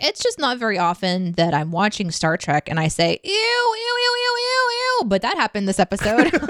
It's just not very often that I'm watching Star Trek and I say, ew, ew, ew, ew, ew, ew. But that happened this episode.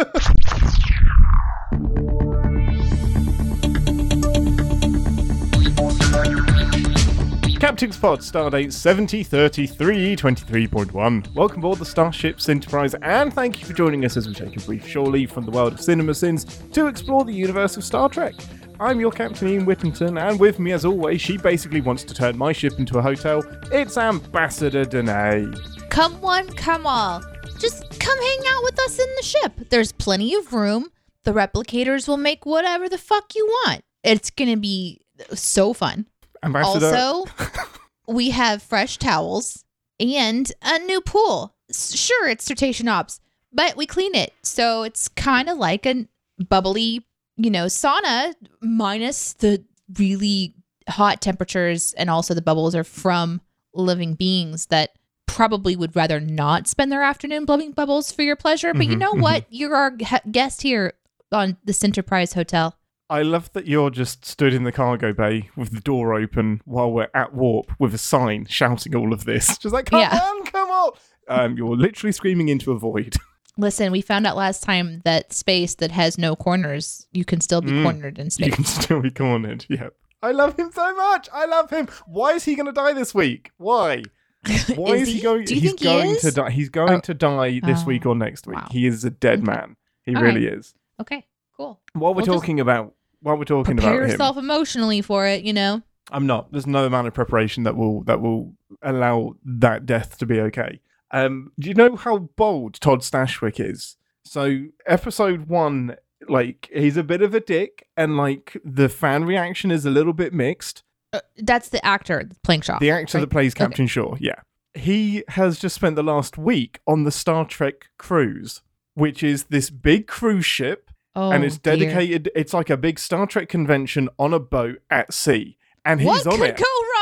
Captain's Pod, Stardate 7033 23.1. Welcome aboard the Starships Enterprise, and thank you for joining us as we take a brief shore leave from the world of cinema sins to explore the universe of Star Trek. I'm your Captain Ian Whittington, and with me, as always, she basically wants to turn my ship into a hotel. It's Ambassador Deneé. come one, come all. Just come hang out with us in the ship. There's plenty of room. The replicators will make whatever the fuck you want. It's going to be so fun. Ambassador. Also, we have fresh towels and a new pool. Sure, it's Certation Ops, but we clean it. So it's kind of like a bubbly, you know, sauna minus the really hot temperatures and also the bubbles are from living beings that probably would rather not spend their afternoon blowing bubbles for your pleasure. But you Mhm, know what? You're our guest here on this Enterprise Hotel. I love that you're just stood in the cargo bay with the door open while we're at warp with a sign shouting all of this. Just like, come Yeah. on, come on. Um, you're literally screaming into a void. Listen, we found out last time that space that has no corners, you can still be Mm. cornered in space. You can still be cornered. Yeah. I love him so much. I love him. Why is he going to die this week? Why? Why Is is, he? he? going? Do you he's think he going is? to die. He's going Oh. to die this Oh, week or next week. wow. He is a dead Okay. man. He All really is. Okay, cool. While we're Well, talking about while we're talking Prepare about him, yourself emotionally for it, you know? I'm not. There's no amount of preparation that will that will allow that death to be okay. Um, do you know how bold Todd Stashwick is? So episode one, like he's a bit of a dick, and like the fan reaction is a little bit mixed. Uh, that's the actor playing Shaw. The actor right? that plays Okay. Captain Shaw, yeah, he has just spent the last week on the Star Trek cruise, which is this big cruise ship oh, and it's dear. dedicated. It's like a big Star Trek convention on a boat at sea, and he's What on it. go wrong?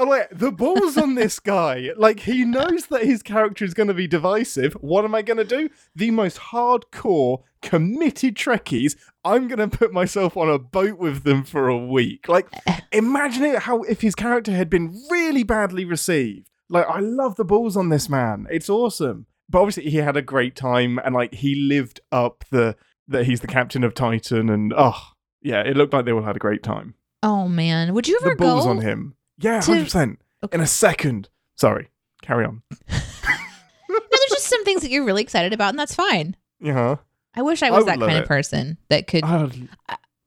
Oh, wait, the balls on this guy. Like, he knows that his character is going to be divisive. What am I going to do? The most hardcore, committed Trekkies, I'm going to put myself on a boat with them for a week. Like, imagine it how if his character had been really badly received. Like, I love the balls on this man. It's awesome. But obviously, he had a great time and, like, he lived up the that he's the captain of Titan. And, oh, yeah, it looked like they all had a great time. Oh man, would you ever The balls go? on him. Yeah, 100%. Okay. In a second. Sorry. Carry on. No, there's just some things that you're really excited about, and that's fine. Yeah. I wish I I was would that kind of person that could. Uh,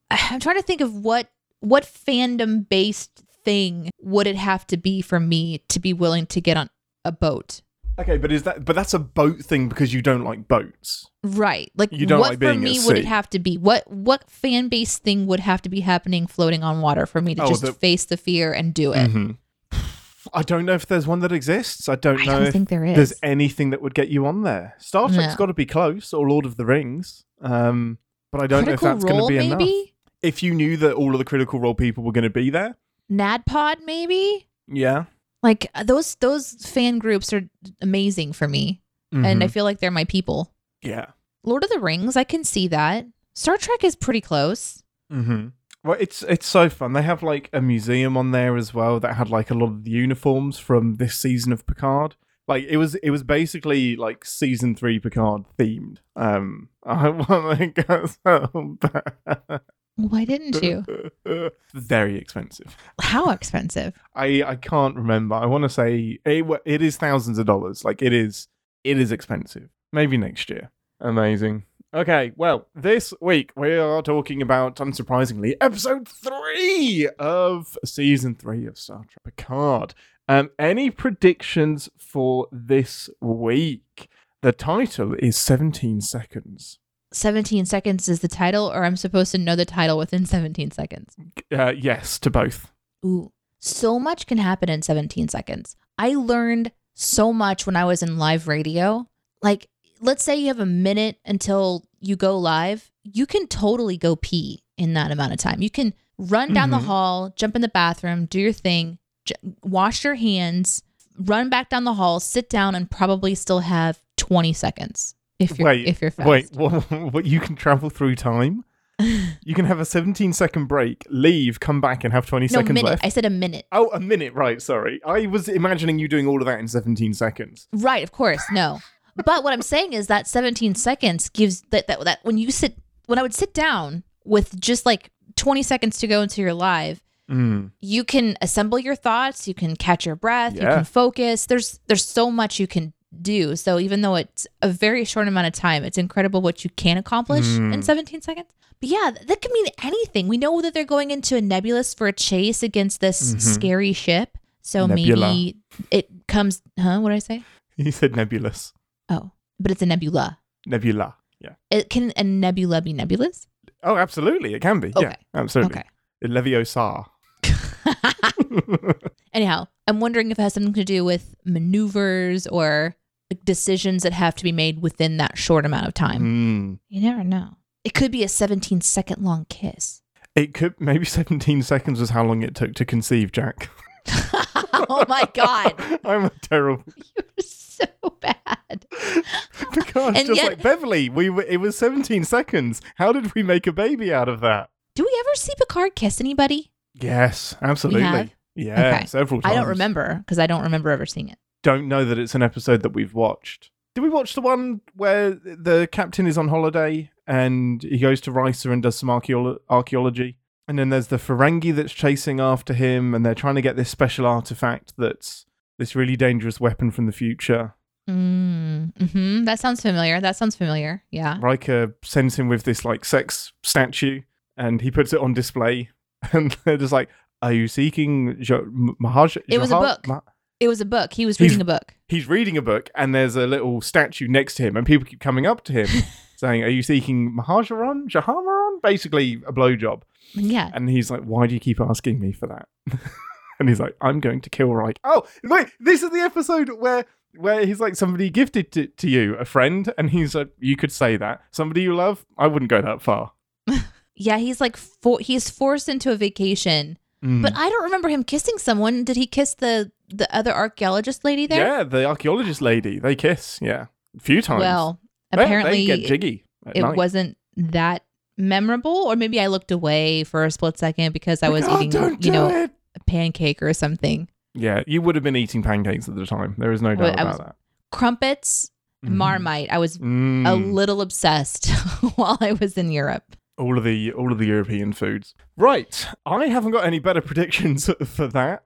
I'm trying to think of what what fandom based thing would it have to be for me to be willing to get on a boat. Okay, but is that but that's a boat thing because you don't like boats. Right. Like You don't what like for being at me would it have to be? What what fan base thing would have to be happening floating on water for me to Oh, just the- face the fear and do it? Mhm. I don't know if there's one that exists. I don't I know don't think there is. there's anything that would get you on there. Star Trek's No. got to be close, or Lord of the Rings. Um, but I don't Critical know if that's going to be enough. If you knew that all of the critical role people were going to be there, NADDPOD maybe? yeah. Like uh, those those fan groups are amazing for me. And I Mhm. feel like they're my people. yeah. Lord of the Rings, I can see that. Star Trek is pretty close. Mm-hmm. Well, it's it's so fun. They have like a museum on there as well that had like a lot of the uniforms from this season of Picard. Like it was it was basically like season three Picard themed. Um, I want to go so bad. Why didn't you? Very expensive. How expensive? I I can't remember. I want to say it wa- it is thousands of dollars. Like it is it is expensive. Maybe next year. Amazing. Okay, well, this week we are talking about, unsurprisingly, episode three of season three of Star Trek Picard. Um, any predictions for this week? The title is 17 seconds. 17 seconds is the title, or I'm supposed to know the title within 17 seconds. Uh, yes, to both. Ooh, so much can happen in 17 seconds. I learned so much when I was in live radio. Like, let's say you have a minute until you go live, you can totally go pee in that amount of time. You can run down Mhm. the hall, jump in the bathroom, do your thing, j- wash your hands, run back down the hall, sit down, and probably still have 20 seconds if you're Wait, if you're fast. Wait, what, what? You can travel through time? You can have a 17 second break, leave, come back, and have 20 no seconds minute. left. I said a minute. Oh, a minute, right, sorry. I was imagining you doing all of that in 17 seconds. Right, of course, no. but what I'm saying is that 17 seconds gives that, that that when you sit when I would sit down with just like 20 seconds to go into your live, Mm. you can assemble your thoughts, you can catch your breath, you can focus. There's there's so much you can do. So even though it's a very short amount of time, it's incredible what you can accomplish Mm. in 17 seconds. But yeah, that could mean anything. We know that they're going into a nebulous for a chase against this Mhm. scary ship. So Nebula. maybe it comes, huh? What did I say? You said nebulous. Oh, but it's a nebula. Nebula. Yeah. It can a nebula be nebulous? Oh, absolutely. It can be. Yeah, absolutely. Okay. Leviosa. Anyhow, I'm wondering if it has something to do with maneuvers or decisions that have to be made within that short amount of time. Mm. You never know. It could be a 17 second long kiss. It could maybe 17 seconds was how long it took to conceive, Jack. oh my god, I'm a terrible. you're so bad. Because And just yet- like Beverly, we were, it was 17 seconds. How did we make a baby out of that? Do we ever see Picard kiss anybody? Yes, absolutely. have? Yeah, Okay. several times. I don't remember because I don't remember ever seeing it. Don't know that it's an episode that we've watched. Did we watch the one where the captain is on holiday and he goes to Risa and does some archeolo- archaeology? And then there's the Ferengi that's chasing after him, and they're trying to get this special artifact that's this really dangerous weapon from the future. Mm, hmm That sounds familiar. That sounds familiar. Yeah. Riker sends him with this like sex statue, and he puts it on display. And they're just like, "Are you seeking jo- Mahaj?" It was a book. Ma- It was a book. He was He's- reading a book. he's reading a book, and there's a little statue next to him, and people keep coming up to him saying, "Are you seeking Mahajaran? Jahamaran?" Basically, a blowjob. Yeah. And he's like, "Why do you keep asking me for that?" and he's like, "I'm going to kill Riker." Oh, wait, this is the episode where. Where he's like somebody gifted to, to you, a friend, and he's like, you could say that. Somebody you love? I wouldn't go that far. Yeah, he's like for- he's forced into a vacation. Mm. But I don't remember him kissing someone. Did he kiss the the other archaeologist lady there? Yeah, the archaeologist lady. They kiss. Yeah, a few times. Well, They- they apparently get jiggy. It night. wasn't that memorable or maybe I looked away for a split second because I was "Oh, eating, you know, it." a pancake or something. Yeah, you would have been eating pancakes at the time. There is no doubt I about that. Crumpets, Mhm. Marmite. I was Mm. a little obsessed while I was in Europe. All of the all of the European foods. Right, I haven't got any better predictions for that.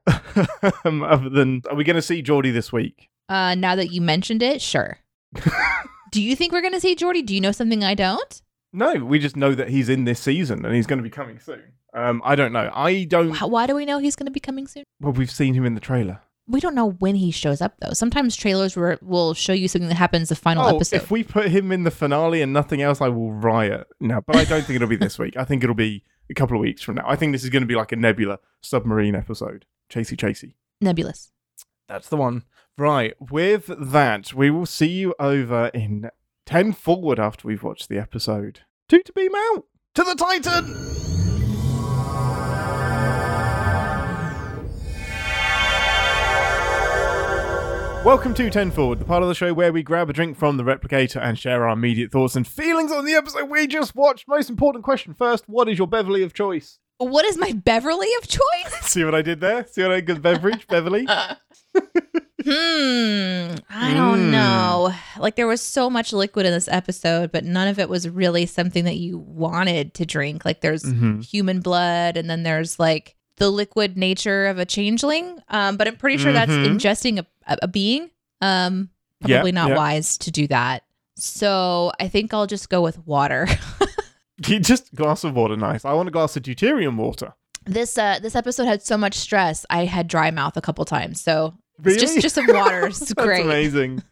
um, other than, are we going to see Geordi this week? Uh, now that you mentioned it, sure. Do you think we're going to see Geordi? Do you know something I don't? No, we just know that he's in this season and he's going to be coming soon. Um, I don't know. I don't. Why do we know he's going to be coming soon? Well, we've seen him in the trailer. We don't know when he shows up though. Sometimes trailers will, will show you something that happens the final oh, episode. if we put him in the finale and nothing else, I will riot. No, but I don't think it'll be this week. I think it'll be a couple of weeks from now. I think this is going to be like a Nebula submarine episode. Chasey, chasey. Nebulous. That's the one. Right. With that, we will see you over in 10 forward after we've watched the episode. Two to beam out. To the Titan! Welcome to 10 Forward, the part of the show where we grab a drink from the replicator and share our immediate thoughts and feelings on the episode we just watched. Most important question first what is your Beverly of choice? What is my Beverly of choice? See what I did there? See what I did? Beverage, Beverly? Hmm. I don't Hmm. know. Like there was so much liquid in this episode, but none of it was really something that you wanted to drink. Like there's Mhm. human blood, and then there's like the liquid nature of a changeling. Um, but I'm pretty sure that's Mhm. ingesting a, a, being. Um, Yeah, probably not yeah. wise to do that. So I think I'll just go with water. Just glass of water, nice. I want a glass of deuterium water. this uh this episode had so much stress. I had dry mouth a couple times. So Really? it's just just some water. It's That's great. amazing.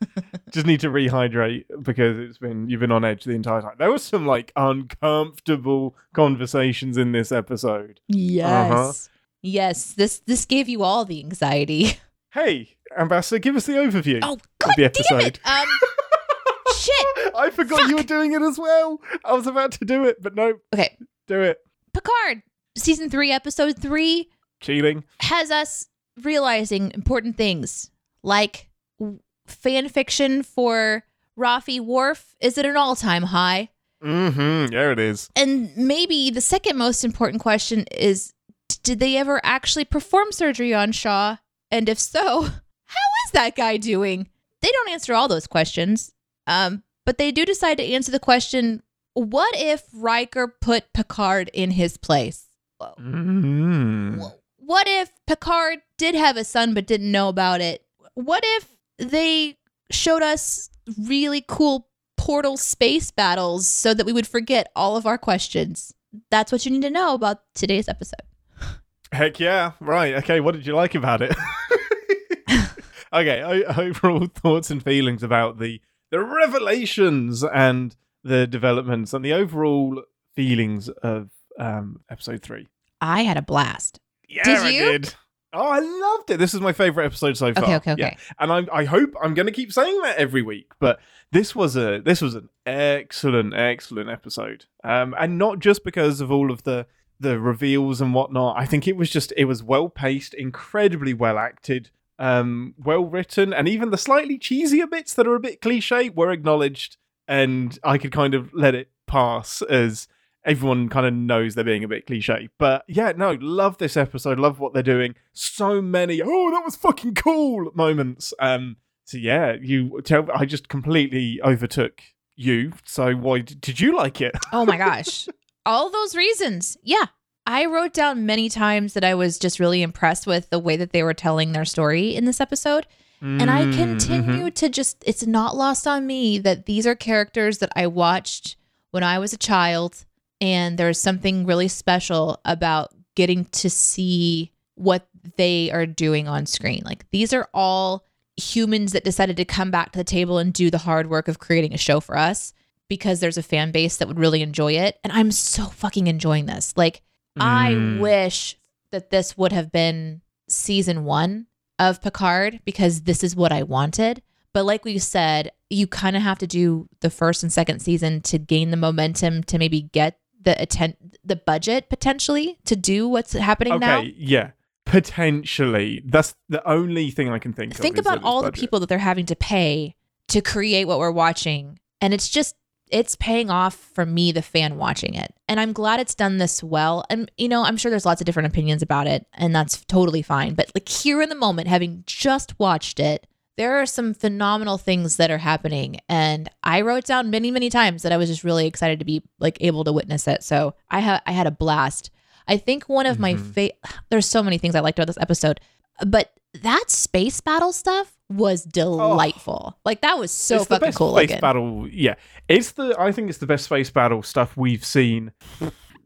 Just need to rehydrate because it's been you've been on edge the entire time. There was some like uncomfortable conversations in this episode. Yes. Uh-huh. Yes. This this gave you all the anxiety. Hey, Ambassador, give us the overview Oh of the episode. Um shit. I forgot you were doing it as well. I was about to do it, but no, Okay. do it. Picard, season three, episode three, Cheating. has us realizing important things like fan fiction for Raffi Worf is at an all time high. Mm-hmm. Yeah, it is. And maybe the second most important question is did they ever actually perform surgery on Shaw? And if so, that guy doing? They don't answer all those questions. Um, but they do decide to answer the question what if Riker put Picard in his place? Mm. What if Picard did have a son but didn't know about it? What if they showed us really cool portal space battles so that we would forget all of our questions? That's what you need to know about today's episode. Heck yeah. Right. Okay. What did you like about it? okay. Overall thoughts and feelings about the the revelations and the developments and the overall feelings of um, episode three. I had a blast. Yeah, Did I you? did. Oh, I loved it. This is my favorite episode so far. Okay, okay, Yeah. okay. And I, I hope I'm going to keep saying that every week. But this was a this was an excellent, excellent episode. Um, and not just because of all of the the reveals and whatnot. I think it was just it was well paced, incredibly well acted, um, well written, and even the slightly cheesier bits that are a bit cliche were acknowledged, and I could kind of let it pass as everyone kind of knows they're being a bit cliche. But yeah, no, love this episode, love what they're doing. So many, oh, that was fucking cool moments. Um, so yeah, you tell I just completely overtook you. So why did you like it? Oh my gosh. All those reasons. Yeah. I wrote down many times that I was just really impressed with the way that they were telling their story in this episode. And I Mm, continue mhm. to just, it's not lost on me that these are characters that I watched when I was a child. And there's something really special about getting to see what they are doing on screen. Like these are all humans that decided to come back to the table and do the hard work of creating a show for us because there's a fan base that would really enjoy it. And I'm so fucking enjoying this. Like, I Mm. wish that this would have been season one of Picard because this is what I wanted. But like we said, you kind of have to do the first and second season to gain the momentum to maybe get the atten- the budget potentially to do what's happening Okay, now. yeah, potentially. That's the only thing I can think of. Think about all the people that they're having to pay to create what we're watching. And it's just, it's paying off for me, the fan watching it. And I'm glad it's done this well. And, you know, I'm sure there's lots of different opinions about it, and that's totally fine. But like here in the moment, having just watched it, there are some phenomenal things that are happening. And I wrote down many, many times that I was just really excited to be like able to witness it. So I had I had a blast. I think one of my Mhm. fa- there's so many things I liked about this episode, but that space battle stuff was delightful. Like that was so it's the fucking best cool space looking. battle. Yeah, it's the. I think it's the best space battle stuff we've seen.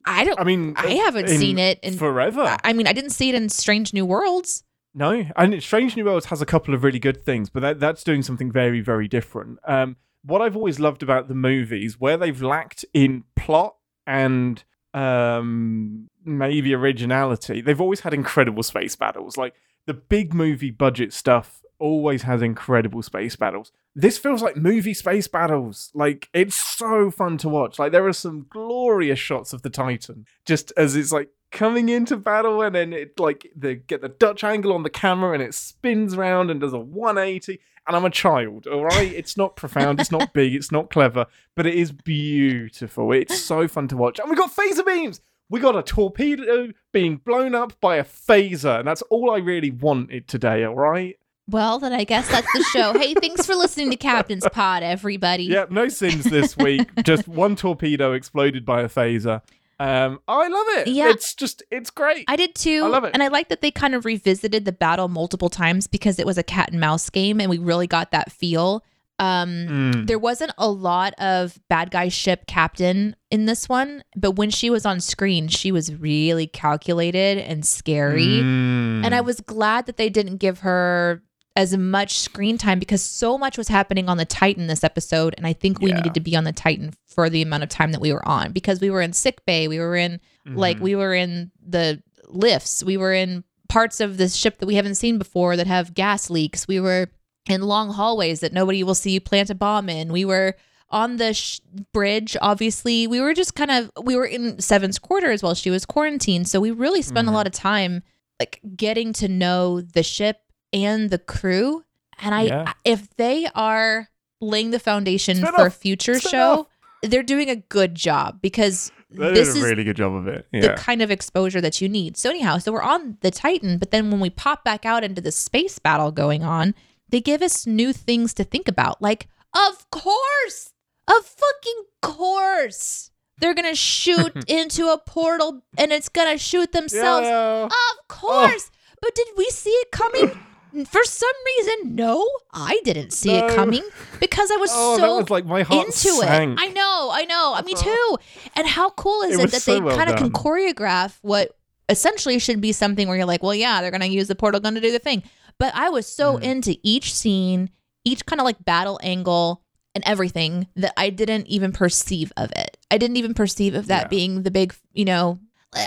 I don't. I mean, I haven't in seen it in. forever. I- I mean, I didn't see it in Strange New Worlds. No, and Strange New Worlds has a couple of really good things, but that, that's doing something very, very different. Um, what I've always loved about the movies, where they've lacked in plot and um, maybe originality, they've always had incredible space battles. Like the big movie budget stuff always has incredible space battles. This feels like movie space battles. Like it's so fun to watch. Like there are some glorious shots of the Titan just as it's like coming into battle and then it like they get the Dutch angle on the camera and it spins around and does a 180 and I'm a child, all right? It's not profound, it's not big, it's not clever, but it is beautiful. It's so fun to watch. And we got phaser beams. We got a torpedo being blown up by a phaser, and that's all I really wanted today, all right? Well, then I guess that's the show. hey, thanks for listening to Captain's Pod, everybody. Yep, no sins this week. just one torpedo exploded by a phaser. Um, I love it. Yeah. It's just, it's great. I did too. I love it. And I like that they kind of revisited the battle multiple times because it was a cat and mouse game and we really got that feel. Um, Mm. There wasn't a lot of bad guy ship captain in this one, but when she was on screen, she was really calculated and scary. Mm. And I was glad that they didn't give her as much screen time because so much was happening on the Titan this episode. And I think we Yeah. needed to be on the Titan for the amount of time that we were on because we were in sick bay. We were in like Mhm. we were in the lifts. We were in parts of the ship that we haven't seen before that have gas leaks. We were in long hallways that nobody will see you plant a bomb in. We were on the sh- bridge, obviously. We were just kind of we were in Seven's quarters while she was quarantined. So we really spent Mhm. a lot of time like getting to know the ship and the crew. And I Yeah. if they are laying the foundation Spin for a future Spin show, they're doing a good job because They this did a is really good job of it. the kind of exposure that you need. So anyhow, so we're on the Titan, but then when we pop back out into the space battle going on, they give us new things to think about. Like, of course, of fucking course, they're gonna shoot into a portal and it's gonna shoot themselves. Yeah. Of course. Oh. But did we see it coming? For some reason, no, I didn't see it coming because I was Oh, so was like my heart into sank. it. I know, I know. Me too. And how cool is It it, that so they well kind of can choreograph what essentially should be something where you're like, well, yeah, they're going to use the portal gun to do the thing. But I was so Mm. into each scene, each kind of like battle angle and everything that I didn't even perceive of it. I didn't even perceive of that Yeah. being the big, you know,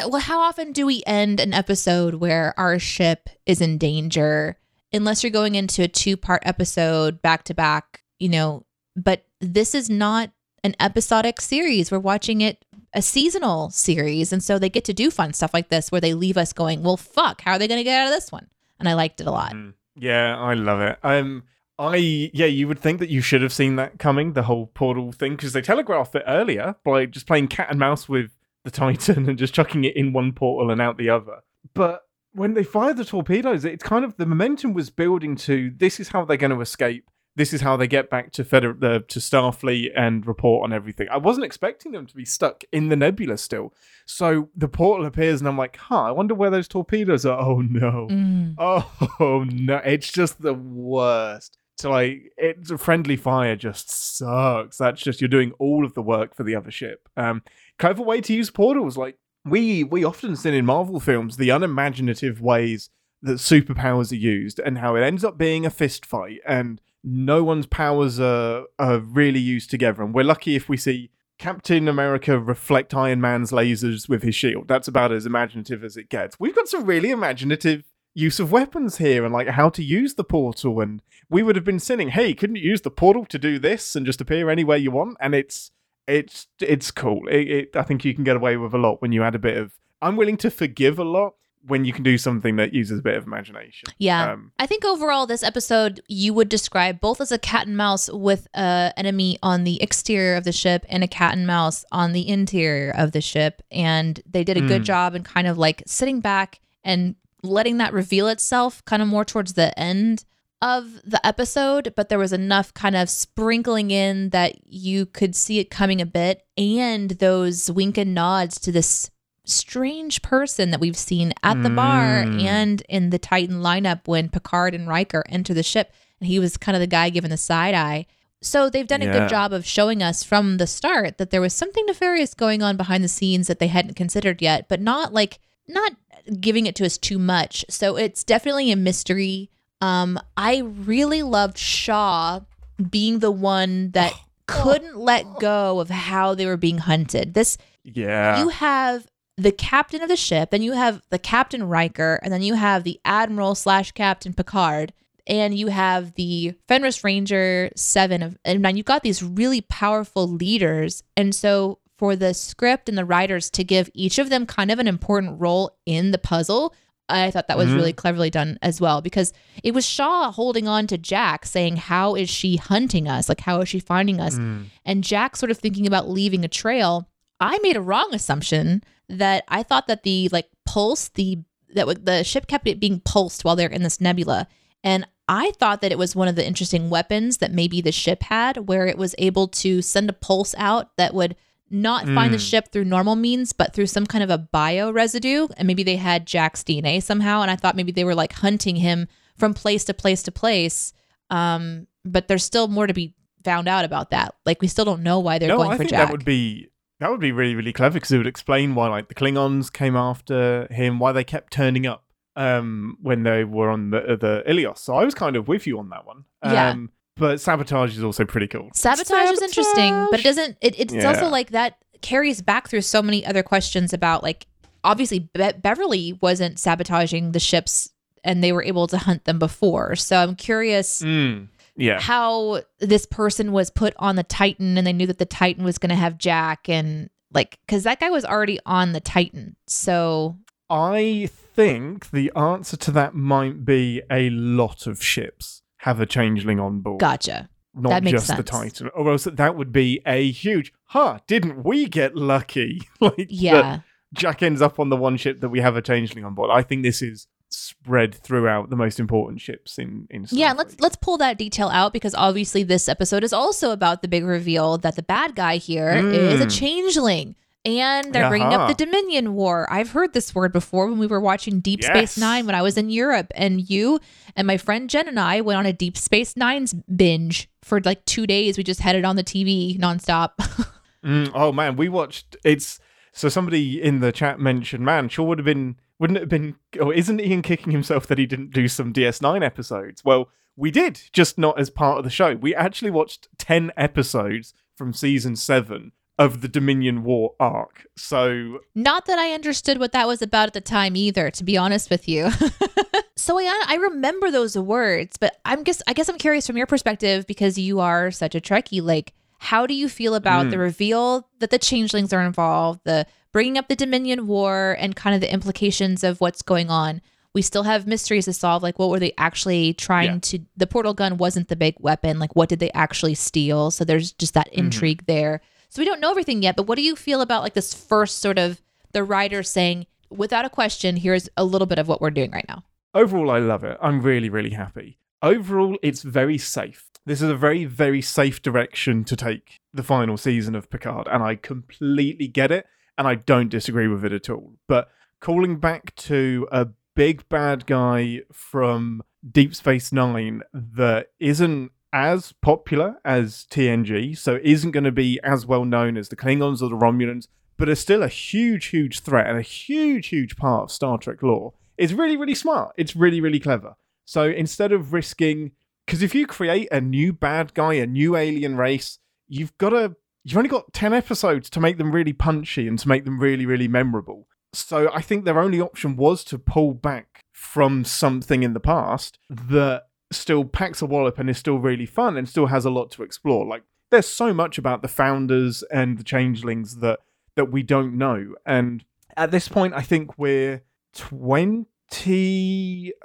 well, how often do we end an episode where our ship is in danger? Unless you're going into a two part episode back to back, you know, but this is not an episodic series. We're watching it a seasonal series. And so they get to do fun stuff like this where they leave us going, well, fuck, how are they going to get out of this one? And I liked it a lot. Mm. Yeah, I love it. Um, I yeah, you would think that you should have seen that coming, the whole portal thing, because they telegraphed it earlier by just playing cat and mouse with the Titan and just chucking it in one portal and out the other. But when they fired the torpedoes, it's kind of the momentum was building to this is how they're going to escape. This is how they get back to Feder- the to Starfleet and report on everything. I wasn't expecting them to be stuck in the nebula still. So the portal appears, and I'm like, huh, I wonder where those torpedoes are. Oh no. Mm. Oh no, it's just the worst. So like it's a friendly fire just sucks. That's just you're doing all of the work for the other ship. Um clever way to use portals. Like we we often see in Marvel films the unimaginative ways that superpowers are used and how it ends up being a fist fight and no one's powers are are really used together. And we're lucky if we see Captain America reflect Iron Man's lasers with his shield. That's about as imaginative as it gets. We've got some really imaginative use of weapons here and like how to use the portal and we would have been sinning hey couldn't you use the portal to do this and just appear anywhere you want and it's it's it's cool it, it, i think you can get away with a lot when you add a bit of i'm willing to forgive a lot when you can do something that uses a bit of imagination Yeah. um, I think overall, this episode you would describe both as a cat and mouse with a enemy on the exterior of the ship and a cat and mouse on the interior of the ship. And they did a good Mm. job in kind of like sitting back and letting that reveal itself kind of more towards the end of the episode. But there was enough kind of sprinkling in that you could see it coming a bit and those wink and nods to this strange person that we've seen at the bar Mm. and in the Titan lineup when Picard and Riker enter the ship. And he was kind of the guy giving the side eye. So they've done a Yeah. good job of showing us from the start that there was something nefarious going on behind the scenes that they hadn't considered yet, but not like not giving it to us too much. So it's definitely a mystery. Um, I really loved Shaw being the one that couldn't let go of how they were being hunted. This yeah you have the captain of the ship, and you have the Captain Riker, and then you have the Admiral slash Captain Picard, and you have the Fenris Ranger Seven of, and then you've got these really powerful leaders, and so for the script and the writers to give each of them kind of an important role in the puzzle. I thought that was Mhm. really cleverly done as well because it was Shaw holding on to Jack saying, How is she hunting us? Like, how is she finding us? Mm. and Jack sort of thinking about leaving a trail, I made a wrong assumption that I thought that the like pulse, the that the ship kept it being pulsed while they're in this nebula, and I thought that it was one of the interesting weapons that maybe the ship had, where it was able to send a pulse out that would not find the Mm. ship through normal means, but through some kind of a bio residue, and maybe they had Jack's DNA somehow, and I thought maybe they were like hunting him from place to place to place. Um, but there's still more to be found out about that. Like we still don't know why they're no, going I for think Jack. that would be that would be really really clever because it would explain why like the Klingons came after him, why they kept turning up um when they were on the the Eleos. So I was kind of with you on that one. Yeah. But sabotage is also pretty cool. Sabotage is interesting, but it doesn't. It, it's Yeah. also like that carries back through so many other questions about like obviously Be- Beverly wasn't sabotaging the ships and they were able to hunt them before. So I'm curious Mm, yeah. how this person was put on the Titan and they knew that the Titan was going to have Jack and like because that guy was already on the Titan. So I think the answer to that might be a lot of ships have a changeling on board. gotcha. not That makes just the. Titan, or else that would be a huge, huh? Didn't we get lucky? like, Yeah. Jack ends up on the one ship that we have a changeling on board. I think this is spread throughout the most important ships in in. Yeah, let's let's pull that detail out because obviously this episode is also about the big reveal that the bad guy here is a Mm. changeling. And they're bringing up the Dominion War. I've heard this word before when we were watching Deep Space Nine when I was in Europe. And you and my friend Jen and I went on a Deep Space Nine's binge for like two days. We just had it on the TV nonstop. Mm, oh man, we watched. It's so somebody in the chat mentioned, man, sure would have been, wouldn't it have been? Or isn't Ian kicking himself that he didn't do some DS9 episodes? Well, we did, just not as part of the show. We actually watched ten episodes from season seven of the Dominion War arc. So Not that I understood what that was about at the time either, to be honest with you. so I I remember those words, but I'm guess I guess I'm curious from your perspective because you are such a Trekkie. Like, how do you feel about the hmm. reveal that the changelings are involved, the bringing up the Dominion War, and kind of the implications of what's going on? We still have mysteries to solve. Like, what were they actually trying Yeah. to? The portal gun wasn't the big weapon. Like, what did they actually steal? So there's just that mm-hmm. intrigue there. So we don't know everything yet. But what do you feel about like this first sort of the writer saying, without a question, here's a little bit of what we're doing right now? overall, I love it. I'm really, really happy. Overall, it's very safe. This is a very, very safe direction to take the final season of Picard, and I completely get it, and I don't disagree with it at all. But calling back to a big bad guy from Deep Space Nine that isn't as popular as TNG, so isn't going to be as well known as the Klingons or the Romulans, but is still a huge, huge threat and a huge, huge part of Star Trek lore. It's really, really smart. It's really, really clever. So instead of risking, because if you create a new bad guy, a new alien race, you've got to, you've only got 10 episodes to make them really punchy and to make them really, really memorable. So I think their only option was to pull back from something in the past that still packs a wallop and is still really fun and still has a lot to explore. Like there's so much about the founders and the changelings that that we don't know. And at this point, I think we're 20.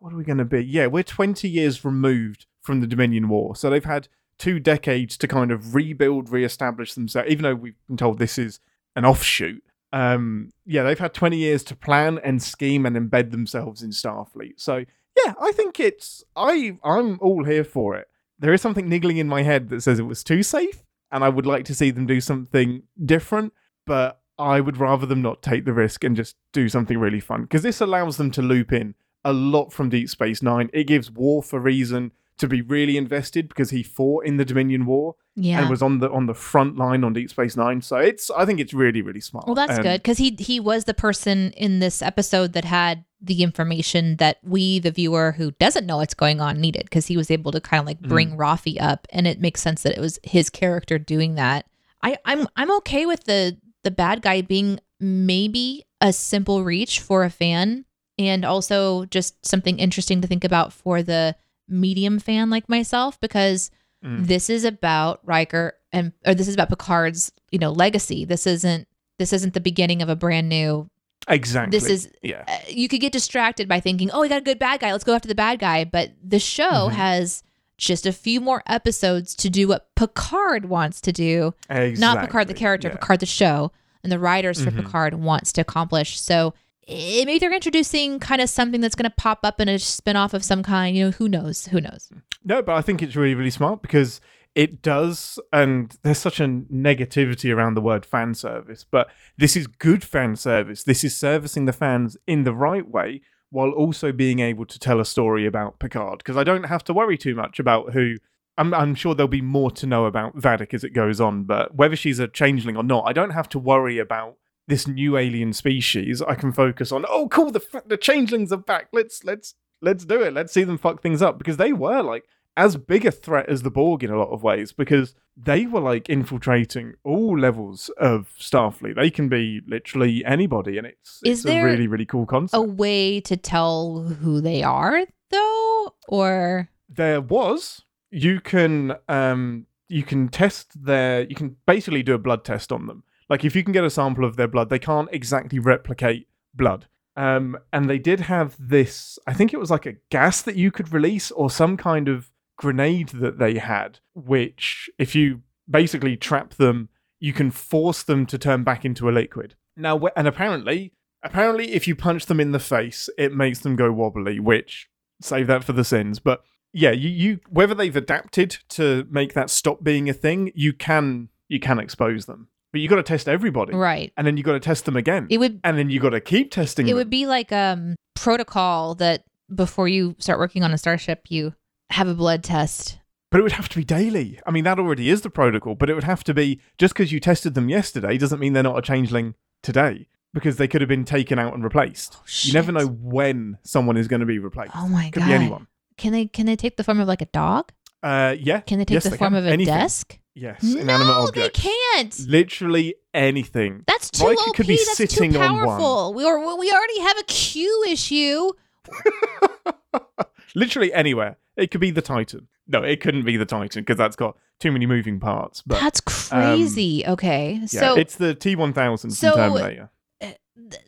What are we going to be? Yeah, we're 20 years removed from the Dominion War. So they've had two decades to kind of rebuild, reestablish themselves, even though we've been told this is an offshoot. Um, yeah, they've had 20 years to plan and scheme and embed themselves in Starfleet. So yeah, I think it's I I'm all here for it. There is something niggling in my head that says it was too safe, and I would like to see them do something different, but I would rather them not take the risk and just do something really fun because this allows them to loop in a lot from Deep Space Nine. It gives Worf a reason to be really invested because he fought in the Dominion War Yeah. and was on the on the front line on Deep Space Nine. So it's I think it's really really smart. Well, that's And- good because he he was the person in this episode that had the information that we, the viewer who doesn't know what's going on, needed because he was able to kind of like bring Raffi up, and it makes sense that it was his character doing that. I I'm I'm okay with the the bad guy being maybe a simple reach for a fan, and also just something interesting to think about for the medium fan like myself because Mm. this is about Riker and or this is about Picard's you know legacy. This isn't this isn't the beginning of a brand new. Exactly. This is yeah. uh, you could get distracted by thinking, oh, we got a good bad guy. Let's go after the bad guy. But the show Mhm. has just a few more episodes to do what Picard wants to do, Exactly. not Picard the character, yeah. Picard the show, and the writers for Mhm. Picard wants to accomplish. So. eh, Maybe they're introducing kind of something that's going to pop up in a spin-off of some kind. You know, who knows? Who knows? No, but I think it's really, really smart because it does, and there's such a negativity around the word fan service, but this is good fan service. This is servicing the fans in the right way while also being able to tell a story about Picard because I don't have to worry too much about who. I'm, I'm sure there'll be more to know about Vadic as it goes on, but whether she's a changeling or not, I don't have to worry about this new alien species. I can focus on, oh, cool, the the changelings are back. Let's let's let's do it. Let's see them fuck things up because they were like as big a threat as the Borg in a lot of ways because they were like infiltrating all levels of Starfleet. They can be literally anybody, and it's, Is it's there a really really cool concept. A way to tell who they are, though, or there was you can um you can test their you can basically do a blood test on them like if you can get a sample of their blood they can't exactly replicate blood um and they did have this i think it was like a gas that you could release or some kind of grenade that they had, which if you basically trap them, you can force them to turn back into a liquid. Now, and apparently, apparently, if you punch them in the face, it makes them go wobbly. Which save that for the sins, but yeah, you, you whether they've adapted to make that stop being a thing, you can you can expose them, but you got to test everybody, Right. and then you got to test them again, It would and then you got to keep testing it them. would be like um protocol that before you start working on a starship you have a blood test. But it would have to be daily. I mean, that already is the protocol, but it would have to be just because you tested them yesterday doesn't mean they're not a changeling today because they could have been taken out and replaced. Oh, you never know when someone is going to be replaced. Oh my could god. Could be anyone. Can they can they take the form of like a dog? Uh, yeah. Can they take Yes, the they form can. of a Anything. desk? Yes. Inanimate no, objects. they can't. Literally anything. That's too Riker OP. could be That's sitting too on one. powerful. We are we already have a Q issue. Literally anywhere. It could be the Titan. No, it couldn't be the Titan because that's got too many moving parts. But That's crazy. okay, yeah, so it's the T1000 so- from Terminator.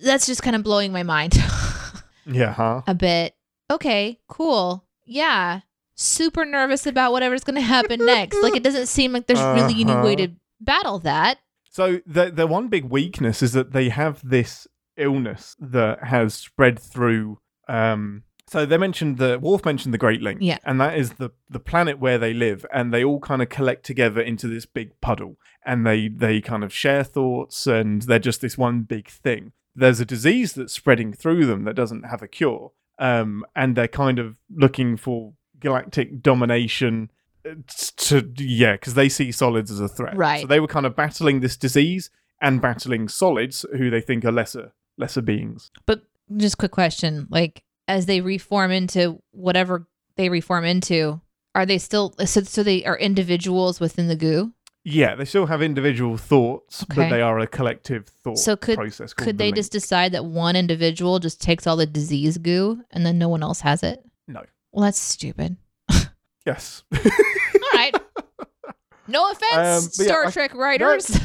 that's just kind of blowing my mind Yeah, huh? a bit. Okay, cool. Yeah, super nervous about whatever's going to happen next. Like it doesn't seem like there's really any way Uh-huh. to battle that. So the the one big weakness is that they have this illness that has spread through. Um, so they mentioned the Worf mentioned the Great Link, Yeah. and that is the the planet where they live, and they all kind of collect together into this big puddle, and they they kind of share thoughts, and they're just this one big thing. There's a disease that's spreading through them that doesn't have a cure, um, and they're kind of looking for galactic domination uh, to yeah because they see solids as a threat Right. so they were kind of battling this disease and battling solids who they think are lesser lesser beings But just quick question, like as they reform into whatever they reform into, are they still so so they are individuals within the goo? yeah they still have individual thoughts Okay. but they are a collective thought So could- process Could the they link. just decide that one individual just takes all the disease goo and then no one else has it? No. Well, that's stupid. yes All right. No offense, Um, yeah, Star I- Trek writers.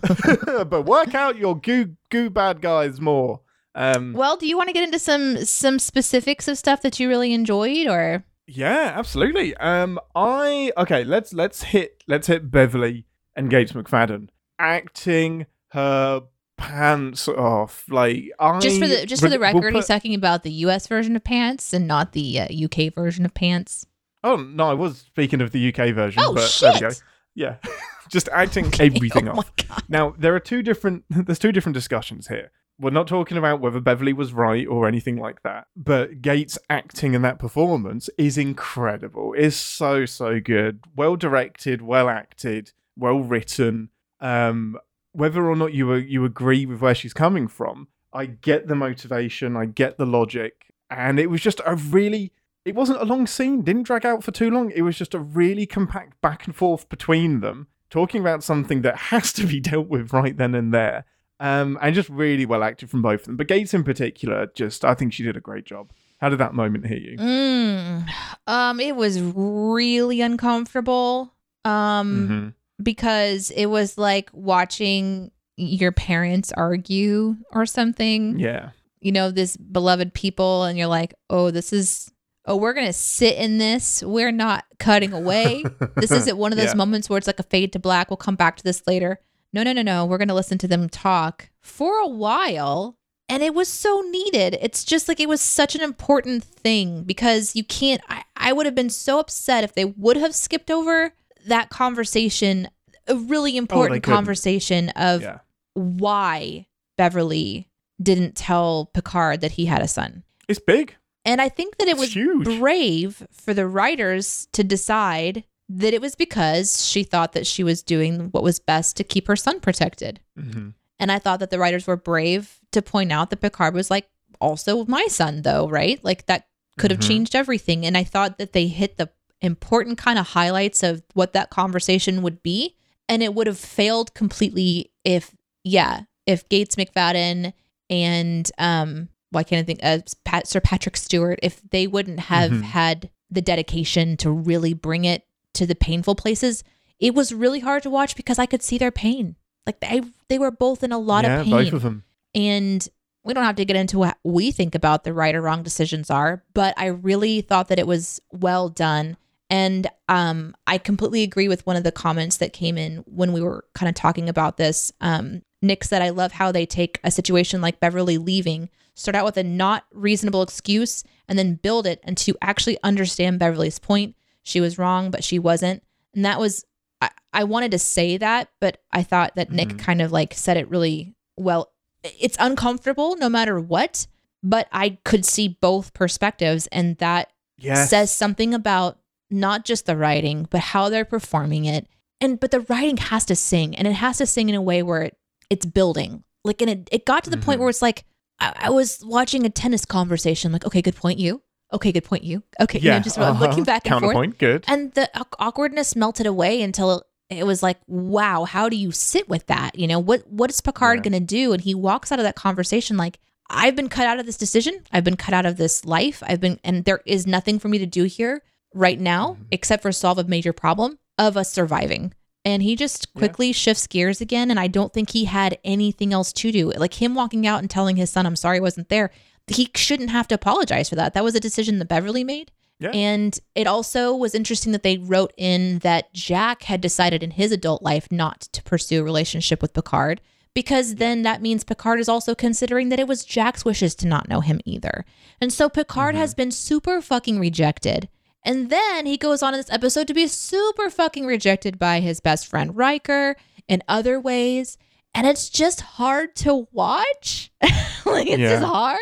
but work out your goo goo bad guys more um well, do you want to get into some some specifics of stuff that you really enjoyed, or Yeah, absolutely. Um, I okay. Let's let's hit let's hit Beverly and Gates McFadden acting her pants off. Like I just for the just for the we'll record, put- he's talking about the U.S. version of pants and not the uh, UK version of pants. Oh no, I was speaking of the UK version. Oh but shit! There we go. Yeah, just acting everything oh off. Now there are two different. There's two different discussions here. We're not talking about whether Beverly was right or anything like that. But Gates' acting in that performance is incredible. Is so so good. Well directed, well acted, well written. Um, whether or not you you agree with where she's coming from, I get the motivation. I get the logic, and it was just a really. It wasn't a long scene. Didn't drag out for too long. It was just a really compact back and forth between them talking about something that has to be dealt with right then and there. Um, and just really well acted from both of them. But Gates in particular, just I think she did a great job. How did that moment hit you? Mm, um, it was really uncomfortable. Um, Mhm. because it was like watching your parents argue or something. Yeah. You know, this beloved people, and you're like, oh, this is. Oh, we're gonna sit in this. We're not cutting away. this isn't one of those Yeah. moments where it's like a fade to black. We'll come back to this later. No, no, no, no. We're going to listen to them talk for a while. And it was so needed. It's just like it was such an important thing because you can't. I, I would have been so upset if they would have skipped over that conversation, a really important couldn't. conversation of Yeah. why Beverly didn't tell Picard that he had a son. It's big. And I think that it was brave for the writers to decide that it was because she thought that she was doing what was best to keep her son protected. hmm And I thought that the writers were brave to point out that Picard was like, also my son, though, right? Like that could have Mhm. changed everything. And I thought that they hit the important kind of highlights of what that conversation would be. And it would have failed completely if, yeah, if Gates McFadden and, um, why can't I think, uh, Pat, Sir Patrick Stewart, if they wouldn't have Mhm. had the dedication to really bring it to the painful places, it was really hard to watch because I could see their pain. Like they, they were both in a lot yeah, of pain. both of them. And we don't have to get into what we think about the right or wrong decisions are, but I really thought that it was well done. And um, I completely agree with one of the comments that came in when we were kind of talking about this. Um, Nick said, I love how they take a situation like Beverly leaving, start out with a not reasonable excuse, and then build it and to actually understand Beverly's point. She was wrong, but she wasn't. And that was, I, I wanted to say that, but I thought that Nick Mhm. kind of like said it really well. It's uncomfortable no matter what, but I could see both perspectives. And that Yes. says something about not just the writing, but how they're performing it. And but the writing has to sing, and it has to sing in a way where it, it's building. Like, and it, it got to the point Mhm. where it's like I, I was watching a tennis conversation. Like, okay, good point, you. Okay, good point, you. Okay, you know, just uh-huh. looking back and forth, Counterpoint, good. and the awkwardness melted away until it was like, wow, how do you sit with that? You know, what what is Picard Yeah. going to do? And he walks out of that conversation like, I've been cut out of this decision. I've been cut out of this life. I've been, and there is nothing for me to do here right now Mhm. except for solve a major problem of us surviving. And he just Yeah. quickly shifts gears again. And I don't think he had anything else to do. Like him walking out and telling his son, I'm sorry I wasn't there. He shouldn't have to apologize for that. That was a decision that Beverly made. Yeah. And it also was interesting that they wrote in that Jack had decided in his adult life not to pursue a relationship with Picard because then that means Picard is also considering that it was Jack's wishes to not know him either. And so Picard Mhm. has been super fucking rejected. And then he goes on in this episode to be super fucking rejected by his best friend Riker in other ways. And it's just hard to watch. like it's Yeah. just hard.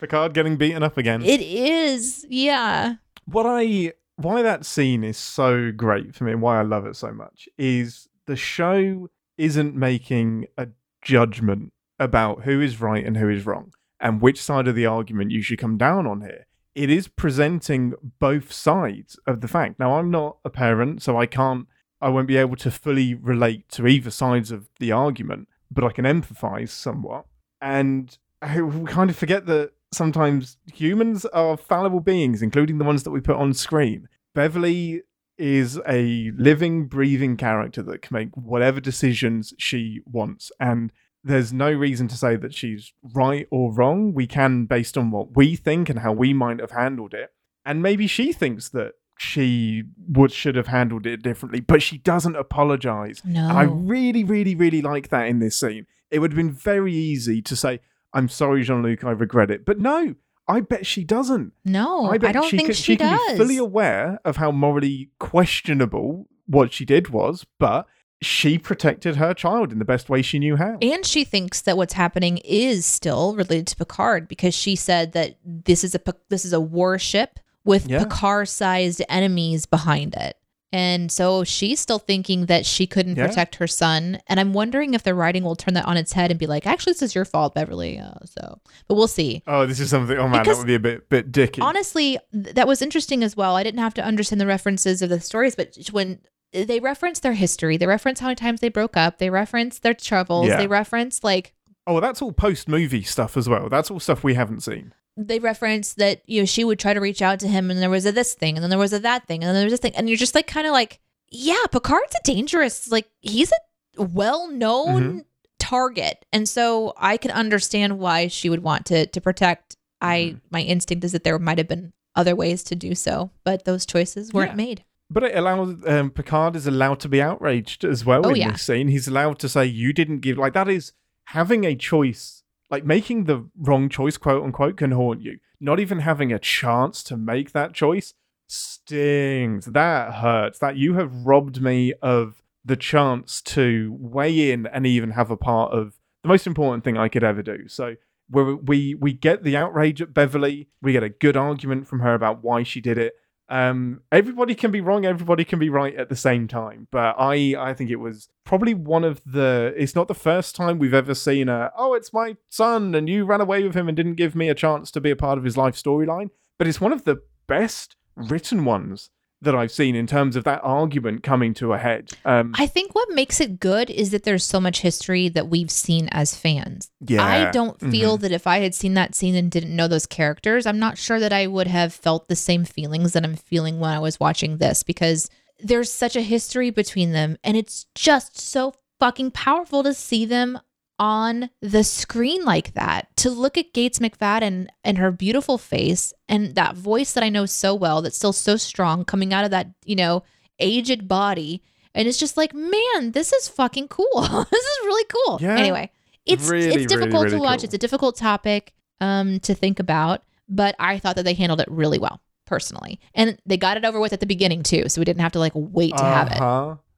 Picard getting beaten up again. It is. Yeah. what I why that scene is so great for me and why I love it so much is the show isn't making a judgment about who is right and who is wrong and which side of the argument you should come down on here. It is presenting both sides of the fact. Now I'm not a parent, so I can't I won't be able to fully relate to either sides of the argument, but I can empathize somewhat. And we kind of forget that sometimes humans are fallible beings, including the ones that we put on screen. Beverly is a living, breathing character that can make whatever decisions she wants. And there's no reason to say that she's right or wrong. We can, based on what we think and how we might have handled it. And maybe she thinks that she would should have handled it differently, but she doesn't apologize. No. And I really, really, really like that in this scene. It would have been very easy to say, I'm sorry, Jean Luc, I regret it. But no, I bet she doesn't. no, I I, don't she think can, she, can does. be fully aware of how morally questionable what she did was, but she protected her child in the best way she knew how. and she thinks that what's happening is still related to Picard because she said that this is a this is a warship with Yeah. Picard-sized enemies behind it. And so she's still thinking that she couldn't Yeah. protect her son. And I'm wondering if the writing will turn that on its head and be like, actually, this is your fault, Beverly. Uh, so, but we'll see. Oh, this is something. Oh man, Because- that would be a bit bit dicky. Honestly, th- that was interesting as well. I didn't have to understand the references of the stories, but when they reference their history, they reference how many times they broke up, they reference their troubles, Yeah. they reference like oh, well, that's all post movie stuff as well. That's all stuff we haven't seen. They reference that you know she would try to reach out to him and there was a this thing and then there was a that thing and then there was this thing and you're just like kind of like yeah picard's a dangerous like he's a well-known Mm-hmm. target and so i can understand why she would want to to protect i Mhm. my instinct is that there might have been other ways to do so but those choices weren't Yeah. made But it allows um, Picard is allowed to be outraged as well Oh, in yeah. this scene. He's allowed to say, "You didn't give." Like that is having a choice, like making the wrong choice, quote unquote, can haunt you. Not even having a chance to make that choice stings. That hurts. That you have robbed me of the chance to weigh in and even have a part of the most important thing I could ever do. So we we get the outrage at Beverly, we get a good argument from her about why she did it um everybody can be wrong everybody can be right at the same time but i i think it was probably one of the it's not the first time we've ever seen a oh it's my son and you ran away with him and didn't give me a chance to be a part of his life storyline but it's one of the best written ones that i've seen in terms of that argument coming to a head. Um i think what makes it good is that there's so much history that we've seen as fans. Yeah. I don't Mhm. feel that if I had seen that scene and didn't know those characters, I'm not sure that I would have felt the same feelings that I'm feeling when I was watching this because there's such a history between them and it's just so fucking powerful to see them on the screen like that to look at Gates McFadden and her beautiful face and that voice that I know so well that's still so strong coming out of that, you know, aged body. And it's just like, man, this is fucking cool. this is really cool. Yeah. Anyway, it's Really, it's difficult really to watch. cool. It's a difficult topic um to think about, but I thought that they handled it really well personally. And they got it over with at the beginning too, so we didn't have to like wait to have it.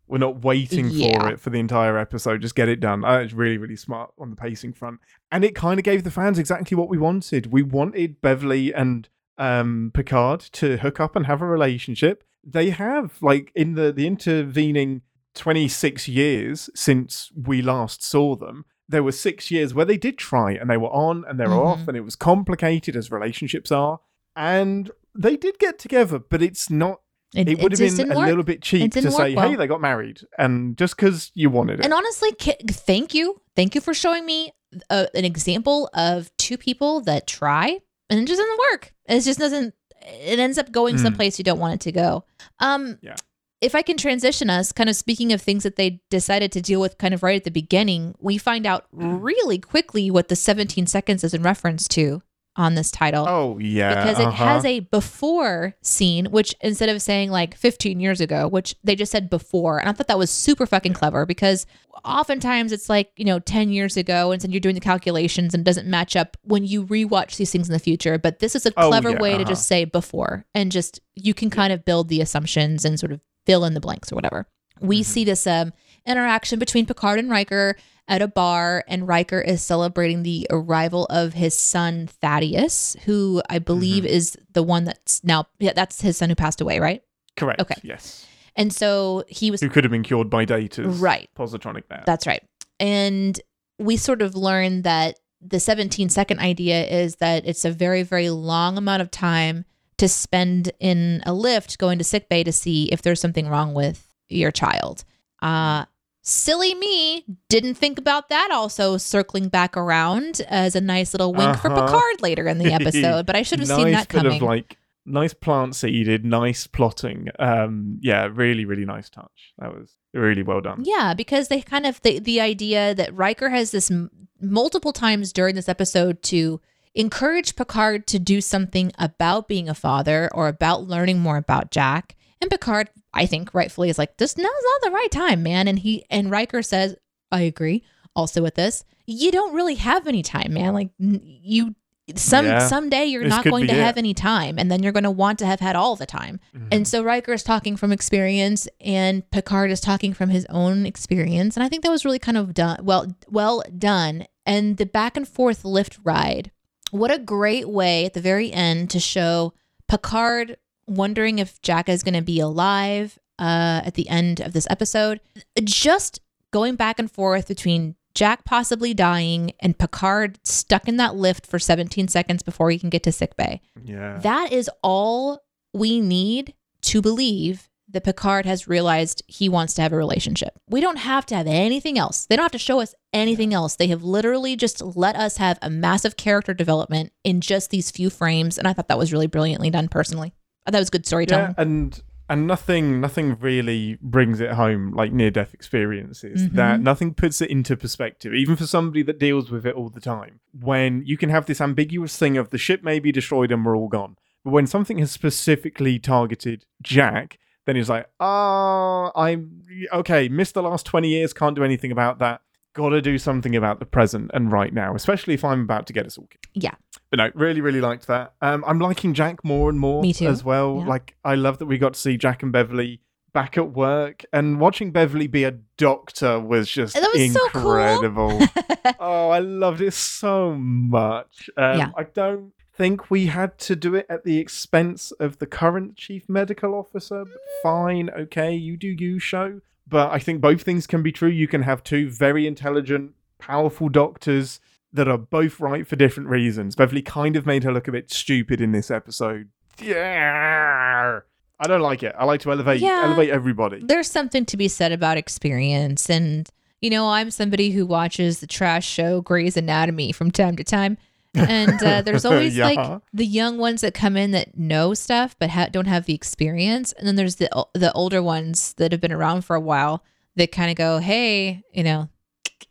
We're not waiting Yeah. for it for the entire episode. Just get it done. Uh, it's really, really smart on the pacing front. And it kind of gave the fans exactly what we wanted. We wanted Beverly and um, Picard to hook up and have a relationship. They have, like, in the, the intervening 26 years since we last saw them, there were six years where they did try and they were on and they were off Mhm. and it was complicated as relationships are. And they did get together, but it's not it, would have been a work. little bit cheap to say, well. "Hey, they got married," and just because you wanted it. And honestly, thank you. Thank you for showing me a, an example of two people that try and it just doesn't work. It just doesn't, it ends up going Mm. someplace you don't want it to go. Um, Yeah. If I can transition us, kind of speaking of things that they decided to deal with kind of right at the beginning, we find out Mm. really quickly what the 17 seconds is in reference to on this title oh yeah, because it uh-huh. has a before scene, which instead of saying like 15 years ago, which they just said before. And I thought that was super fucking clever because oftentimes it's like, you know, 10 years ago and then you're doing the calculations and it doesn't match up when you rewatch these things in the future. But this is a Oh, clever yeah, way to uh-huh. just say before and just you can kind of build the assumptions and sort of fill in the blanks or whatever. We Mhm. see this um, interaction between Picard and Riker at a bar, and Riker is celebrating the arrival of his son Thaddeus, who I believe Mm-hmm. is the one that's now yeah, that's his son who passed away, right? correct. okay. Yes, And so he was who could have been cured by Data's Right. positronic there. That's right. And we sort of learned that the 17 second idea is that it's a very, very long amount of time to spend in a lift going to sick bay to see if there's something wrong with your child. Uh, silly me didn't think about that also circling back around as a nice little wink for Uh-huh. Picard later in the episode, but I should have nice seen that coming. of like nice plant seeded, nice plotting. Um, yeah, really, really nice touch. That was really well done. Yeah, because they kind of the the idea that Riker has this m- multiple times during this episode to encourage Picard to do something about being a father or about learning more about Jack. And Picard, I think rightfully is like, this now's not the right time, man. And he and Riker says, I agree. Also with this, you don't really have any time, man. Like you some Yeah. someday you're This not going to it. have any time and then you're going to want to have had all the time. Mhm. And so Riker is talking from experience, and Picard is talking from his own experience, and I think that was really kind of done well, well done. And the back and forth lift ride, what a great way at the very end to show Picard wondering if Jack is going to be alive uh, at the end of this episode. Just going back and forth between Jack possibly dying and Picard stuck in that lift for 17 seconds before he can get to sickbay. yeah. That is all we need to believe that Picard has realized he wants to have a relationship. We don't have to have anything else. They don't have to show us anything else. They have literally just let us have a massive character development in just these few frames. And I thought that was really brilliantly done personally. I thought was good storytelling. Yeah, and and nothing nothing really brings it home like near death experiences. Mhm. That nothing puts it into perspective, even for somebody that deals with it all the time. When you can have this ambiguous thing of the ship may be destroyed and we're all gone. But when something has specifically targeted Jack, then he's like, oh, I'm okay, missed the last 20 years, can't do anything about that. Gotta do something about the present and right now, especially if I'm about to get us all killed. Yeah. But no, really, really liked that. Um, I'm liking Jack more and more Me too. as well. Yeah. Like, I love that we got to see Jack and Beverly back at work, and watching Beverly be a doctor was just That was so cool. incredible. oh, I loved it so much. Um, Yeah. I don't think we had to do it at the expense of the current chief medical officer, but fine, okay, you do you show. But I think both things can be true. You can have two very intelligent, powerful doctors that are both right for different reasons. Beverly kind of made her look a bit stupid in this episode. Yeah. I don't like it. I like to elevate Yeah. elevate everybody. There's something to be said about experience. And, you know, I'm somebody who watches the trash show Grey's Anatomy from time to time. And uh, there's always Yeah. like the young ones that come in that know stuff but ha- don't have the experience. And then there's the, the older ones that have been around for a while that kind of go, hey, you know,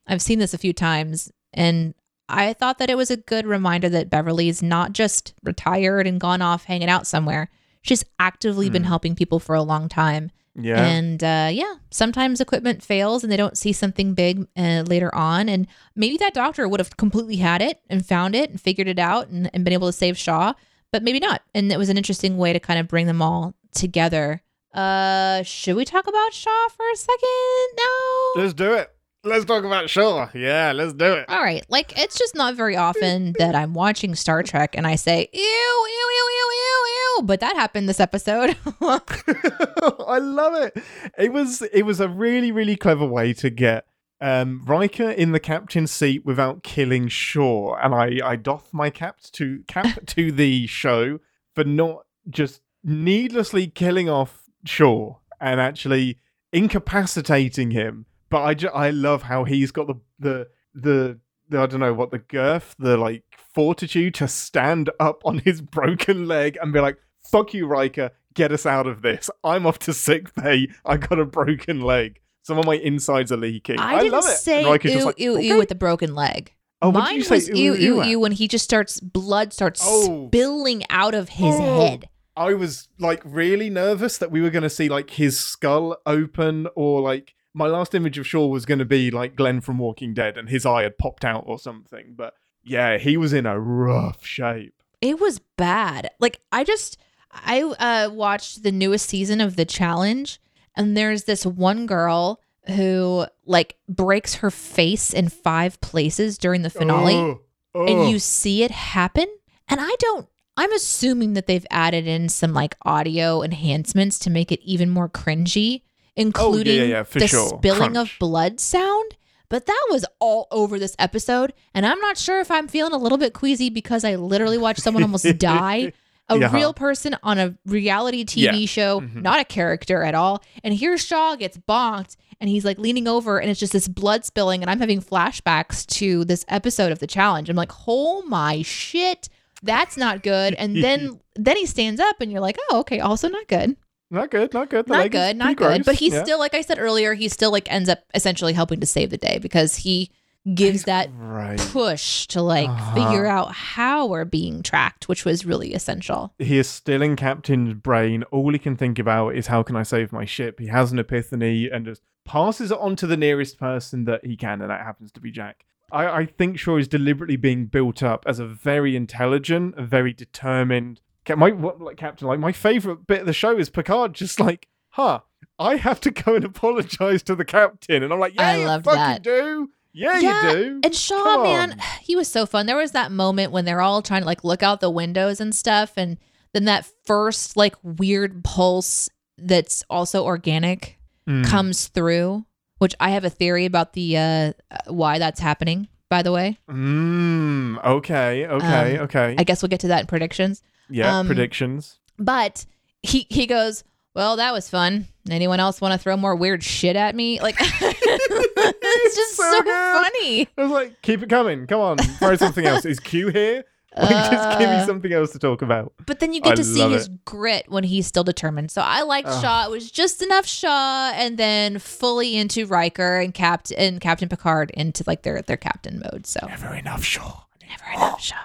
I've seen this a few times, and I thought that it was a good reminder that Beverly's not just retired and gone off hanging out somewhere. She's actively been Hmm. helping people for a long time. Yeah. And uh, yeah, sometimes equipment fails and they don't see something big uh, later on. And maybe that doctor would have completely had it and found it and figured it out and, and been able to save Shaw, but maybe not. And it was an interesting way to kind of bring them all together. Uh, should we talk about Shaw for a second? No. let's do it. Let's talk about Shaw. Yeah, let's do it. All right. Like, it's just not very often that I'm watching Star Trek and I say, ew, ew, ew, ew, ew, ew. But that happened this episode. I love it. It was it was a really really clever way to get um, Riker in the captain's seat without killing Shaw, and I I doff my cap to cap to the show for not just needlessly killing off Shaw and actually incapacitating him. But I ju- I love how he's got the the the. the I don't know what the girth, the like fortitude to stand up on his broken leg and be like, "Fuck you, Riker, get us out of this. I'm off to sick bay. I got a broken leg. Some of my insides are leaking. I, I didn't love it. say And Riker's ew, just like, ew, "Okay." ew with the broken leg. Oh, Mine you say? was ew, ew, ew when he just starts, blood starts Oh. spilling out of his Oh. head. I was like really nervous that we were going to see like his skull open or like my last image of Shaw was going to be like Glenn from Walking Dead and his eye had popped out or something. But yeah, he was in a rough shape. It was bad. Like, I just, I uh, watched the newest season of The Challenge, and there's this one girl who, like, breaks her face in five places during the finale. Oh, oh. and you see it happen. And I don't, I'm assuming that they've added in some like audio enhancements to make it even more cringy, including Oh, yeah, yeah, the sure. spilling of blood sound. But that was all over this episode. And I'm not sure if I'm feeling a little bit queasy because I literally watched someone almost die. A Yeah. real person on a reality TV Yeah. show, Mhm. not a character at all. And here Shaw gets bonked and he's like leaning over and it's just this blood spilling. And I'm having flashbacks to this episode of the challenge. I'm like, oh my shit, that's not good. And then then he stands up and you're like, oh, okay, also not good. Not good, not good. The Not good, not good. gross. But he's Yeah. still, like I said earlier, he still like ends up essentially helping to save the day because he gives that right. push to like Uh-huh. figure out how we're being tracked, which was really essential. He is still in Captain's brain. All he can think about is how can I save my ship. He has an epiphany and just passes it on to the nearest person that he can, and that happens to be Jack. I, I think Shaw is deliberately being built up as a very intelligent, a very determined. My what, like Captain, like my favorite bit of the show is Picard just like, huh, I have to go and apologize to the captain, and I'm like, yeah, I fucking that. do, yeah, Yeah, you do. And Shaw, Come man, on. he was so fun. There was that moment when they're all trying to like look out the windows and stuff, and then that first like weird pulse that's also organic Mm. comes through, which I have a theory about the uh why that's happening. By the way, Mm, okay, okay, Um, okay. I guess we'll get to that in predictions. yeah, um, predictions. But he he goes, well, that was fun. Anyone else want to throw more weird shit at me? Like, it's just So so, funny. I was like, keep it coming. Come on, throw something else. Is Q here? Like, just give me Uh, something else to talk about. But then you get I to see his grit when he's still determined. So I liked. Shaw. It was just enough Shaw, and then fully into Riker and Captain and Captain Picard into like their their captain mode. So Never enough sure. never enough Shaw.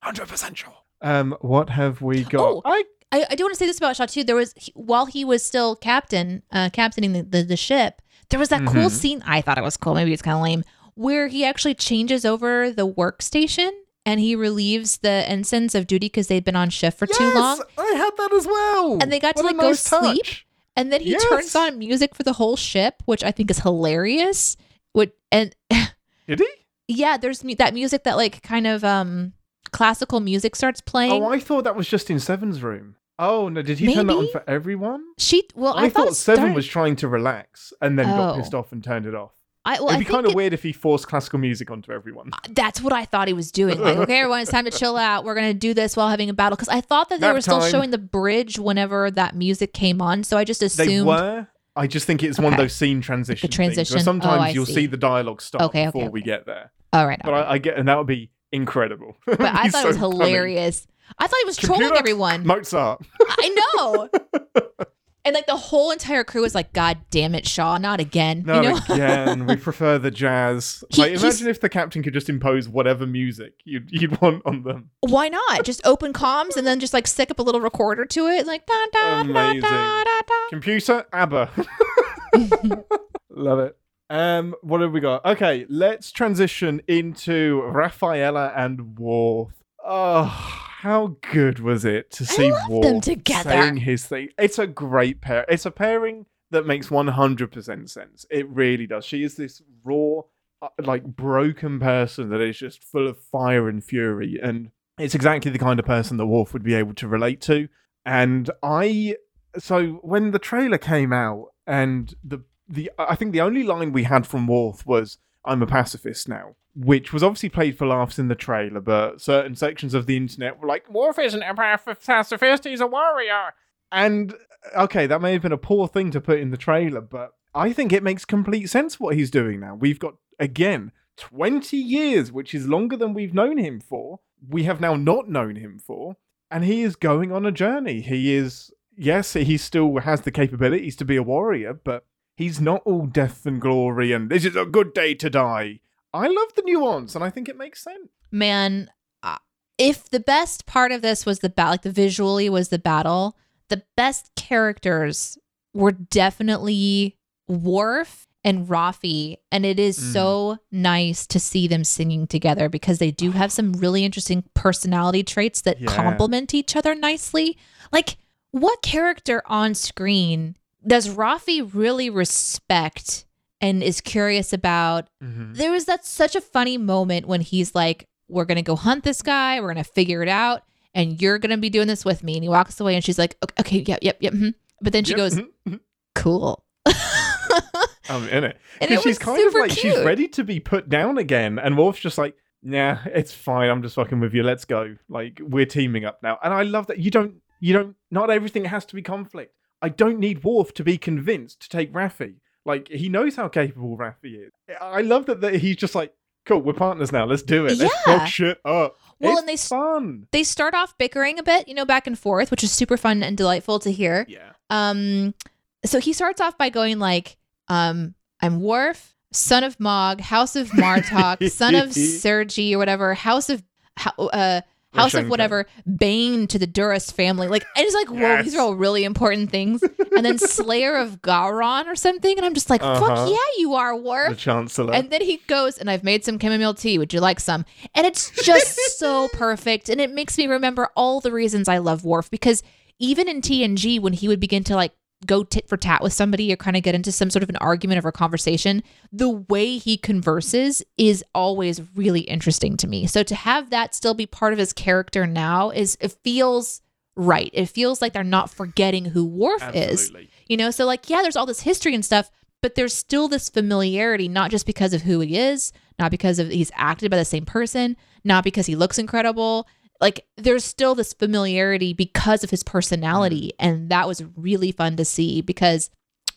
Hundred percent sure. Um, what have we got? Oh. I I, I do want to say this about Shaw too. There was he- while he was still captain, uh, captaining the, the, the ship. There was that cool Mhm. scene. I thought it was cool. Maybe it's kind of lame, where he actually changes over the workstation and he relieves the ensigns of duty because they'd been on shift for too long. I had that as well. And they got to, What a like, go nice sleep. touch. And then he Yes. turns on music for the whole ship, which I think is hilarious. Would and Did he? yeah, there's mu- that music that like kind of um classical music starts playing. Oh, I thought that was just in Seven's room. Oh no, did he turn that on for everyone? she well, I, I, thought, thought Seven started- was trying to relax and then got Oh. pissed off and turned it off. I, well, It'd be kind of it- weird if he forced classical music onto everyone. Uh, that's what I thought he was doing. Like, okay, everyone, it's time to chill out. We're gonna do this while having a battle. Because I thought that they Nap were still time. showing the bridge whenever that music came on. So I just assumed They were. I just think it's one of those scene transition. things transition. where Oh, sometimes I you'll see. see. the dialogue stop Okay, okay, before we get there. All right, But all right. I, I get, and that would be incredible. but I thought it was hilarious. I thought he was trolling Computer everyone. Mozart. I know. And like the whole entire crew was like, God damn it, Shaw, not again. Not you know? again. we prefer the jazz. He- like, imagine if the captain could just impose whatever music you'd, you'd want on them. Why not? Just open comms and then just like stick up a little recorder to it, like da da da Amazing. da da da. Computer, ABBA. Love it. Um, what have we got? Okay, let's transition into Raffaela and Worf. Oh, how good was it to see Worf them together. saying his thing? It's a great pair. It's a pairing that makes 100% sense. It really does. She is this raw, uh, like broken person that is just full of fire and fury, and it's exactly the kind of person that Worf would be able to relate to. And I, so when the trailer came out, and the the I think the only line we had from Worf was "I'm a pacifist now," which was obviously played for laughs in the trailer, but certain sections of the internet were like, "Worf isn't a pacifist; he's a warrior." And uh, okay, that may have been a poor thing to put in the trailer, but I think it makes complete sense what he's doing now. We've got again 20 years, which is longer than we've known him for. We have now not known him for, and he is going on a journey. He is yes, he still has the capabilities to be a warrior, but he's not all death and glory and this is a good day to die. I love the nuance, and I think it makes sense. Man, uh, if the best part of this was the battle, like the visually was the battle, the best characters were definitely Worf and Raffi. And it is Mm. so nice to see them singing together because they do have some really interesting personality traits that Yeah. complement each other nicely. Like, what character on screen does Raffi really respect and is curious about there was that such a funny moment when he's like, "We're gonna go hunt this guy. We're gonna figure it out, and you're gonna be doing this with me." And he walks away, and she's like, "Okay, okay yep, yep, yep." mhm." But then she Yep, goes, mhm, mhm. "Cool." I'm in it. And Because she's kind of like she's ready to be put down again, and Worf's just like, "Nah, it's fine. I'm just fucking with you. Let's go. Like we're teaming up now." And I love that you don't, you don't. Not everything has to be conflict. I don't need Worf to be convinced to take Raffi. Like he knows how capable Raffi is. I love that, that he's just like, "Cool, we're partners now. Let's do it. Let's fuck shit up." Well, it's and they fun. they start off bickering a bit, you know, back and forth, which is super fun and delightful to hear. Yeah. Um, so he starts off by going like, um, "I'm Worf, son of Mog, House of Martok, son of Sergi or whatever, House of uh, House of whatever, Bane to the Duras family." Like, and it's like, whoa, Yes. these are all really important things. and then Slayer of Gowron or something, and I'm just like, Uh-huh. "Fuck yeah, you are The Chancellor. And then he goes, and I've made some chamomile tea. Would you like some? And it's just so perfect. And it makes me remember all the reasons I love Worf because even in TNG, when he would begin to like go tit for tat with somebody or kind of get into some sort of an argument or a conversation, the way he converses is always really interesting to me. So to have that still be part of his character now is it feels right. It feels like they're not forgetting who Worf is. You know, so like, yeah, there's all this history and stuff, but there's still this familiarity, not just because of who he is, not because of he's acted by the same person, not because he looks incredible. Like, there's still this familiarity because of his personality. Mm. And that was really fun to see because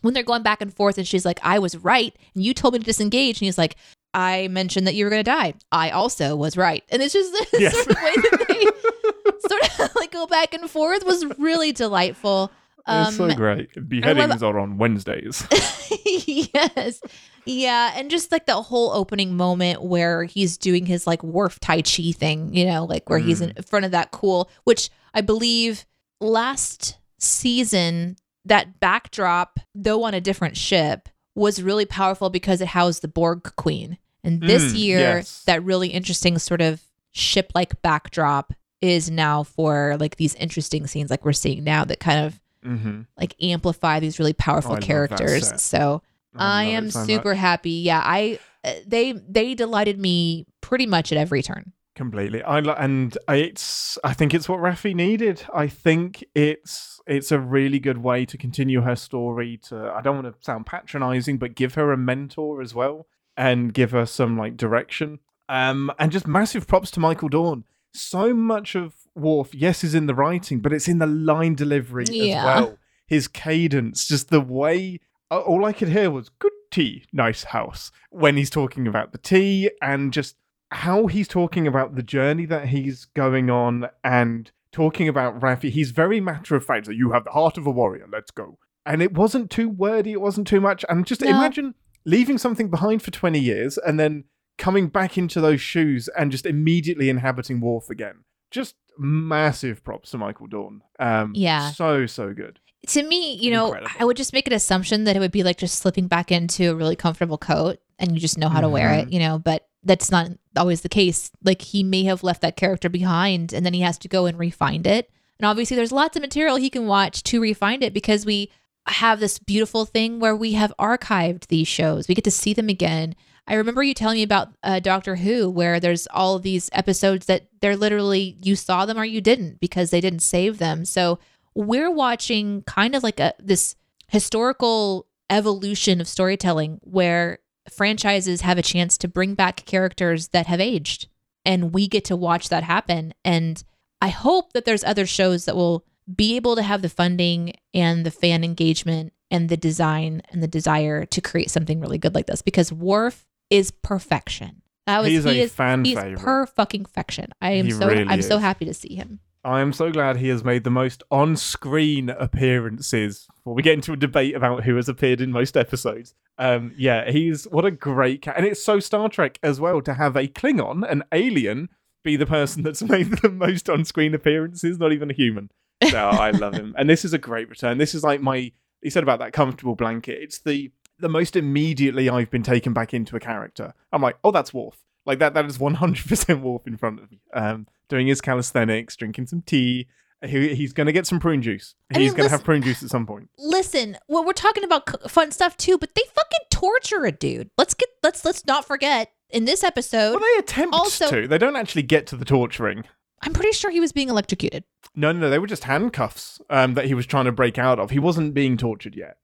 when they're going back and forth and she's like, I was right, and you told me to disengage, and he's like, I mentioned that you were going to die. I also was right. And it's just this Yes. sort of way that they sort of like go back and forth was really delightful. It's so Um, great. Beheadings are on Wednesdays. yes. Yeah. And just like the whole opening moment where he's doing his like Worf Tai Chi thing, you know, like where he's in front of that cool, which I believe last season, that backdrop, though on a different ship, was really powerful because it housed the Borg Queen. And this Mm, year, yes. that really interesting sort of ship like backdrop is now for like these interesting scenes like we're seeing now that kind of mm-hmm. like amplify these really powerful I that characters. So I, love am super much. happy. Yeah, I uh, they they delighted me pretty much at every turn. completely. I and it's. I think it's what Raffi needed. I think it's it's a really good way to continue her story. To I don't want to sound patronizing, but give her a mentor as well and give her some like direction. Um, and just massive props to Michael Dorn. So much of Worf, yes, is in the writing, but it's in the line delivery Yeah. as well. His cadence, just the way. All I could hear was "good tea, nice house" when he's talking about the tea, and just how he's talking about the journey that he's going on and talking about Raffi. He's very matter of fact. that you have the heart of a warrior. Let's go. and it wasn't too wordy, it wasn't too much. And just No. imagine leaving something behind for 20 years and then coming back into those shoes and just immediately inhabiting Worf again. Just massive props to Michael Dorn. Um, Yeah. So, so good. to me, you know, Incredible. I would just make an assumption that it would be like just slipping back into a really comfortable coat and you just know how to wear Mm-hmm. it, you know, but that's not always the case. Like he may have left that character behind and then he has to go and refine it. And obviously there's lots of material he can watch to refine it because we have this beautiful thing where we have archived these shows. We get to see them again. I remember you telling me about uh, Doctor Who, where there's all these episodes that they're literally you saw them or you didn't because they didn't save them. So we're watching kind of like a this historical evolution of storytelling where franchises have a chance to bring back characters that have aged and we get to watch that happen and i hope that there's other shows that will be able to have the funding and the fan engagement and the design and the desire to create something really good like this because Worf is perfection. That was He is a is fan he's favorite. per fucking fection. I am He so really I'm so happy to see him. I am so glad he has made the most on screen appearances. Before we get into a debate about who has appeared in most episodes. Um, yeah, he's what a great cat. And it's so Star Trek as well to have a Klingon, an alien, be the person that's made the most on screen appearances, not even a human. So I love him. And this is a great return. This is like my, he said about that comfortable blanket. It's the, the most immediately I've been taken back into a character. I'm like, oh, that's Worf. Like that, that is 100% Worf in front of me. Um, doing his calisthenics, drinking some tea. He, he's going to get some prune juice. I He's going to have prune juice at some point. Listen, well, we're talking about fun stuff too, but they fucking torture a dude. Let's get let's let's not forget in this episode. Well, they attempt also- to. They don't actually get to the torturing. I'm pretty sure he was being electrocuted. No, no, no. They were just handcuffs um, that he was trying to break out of. He wasn't being tortured yet.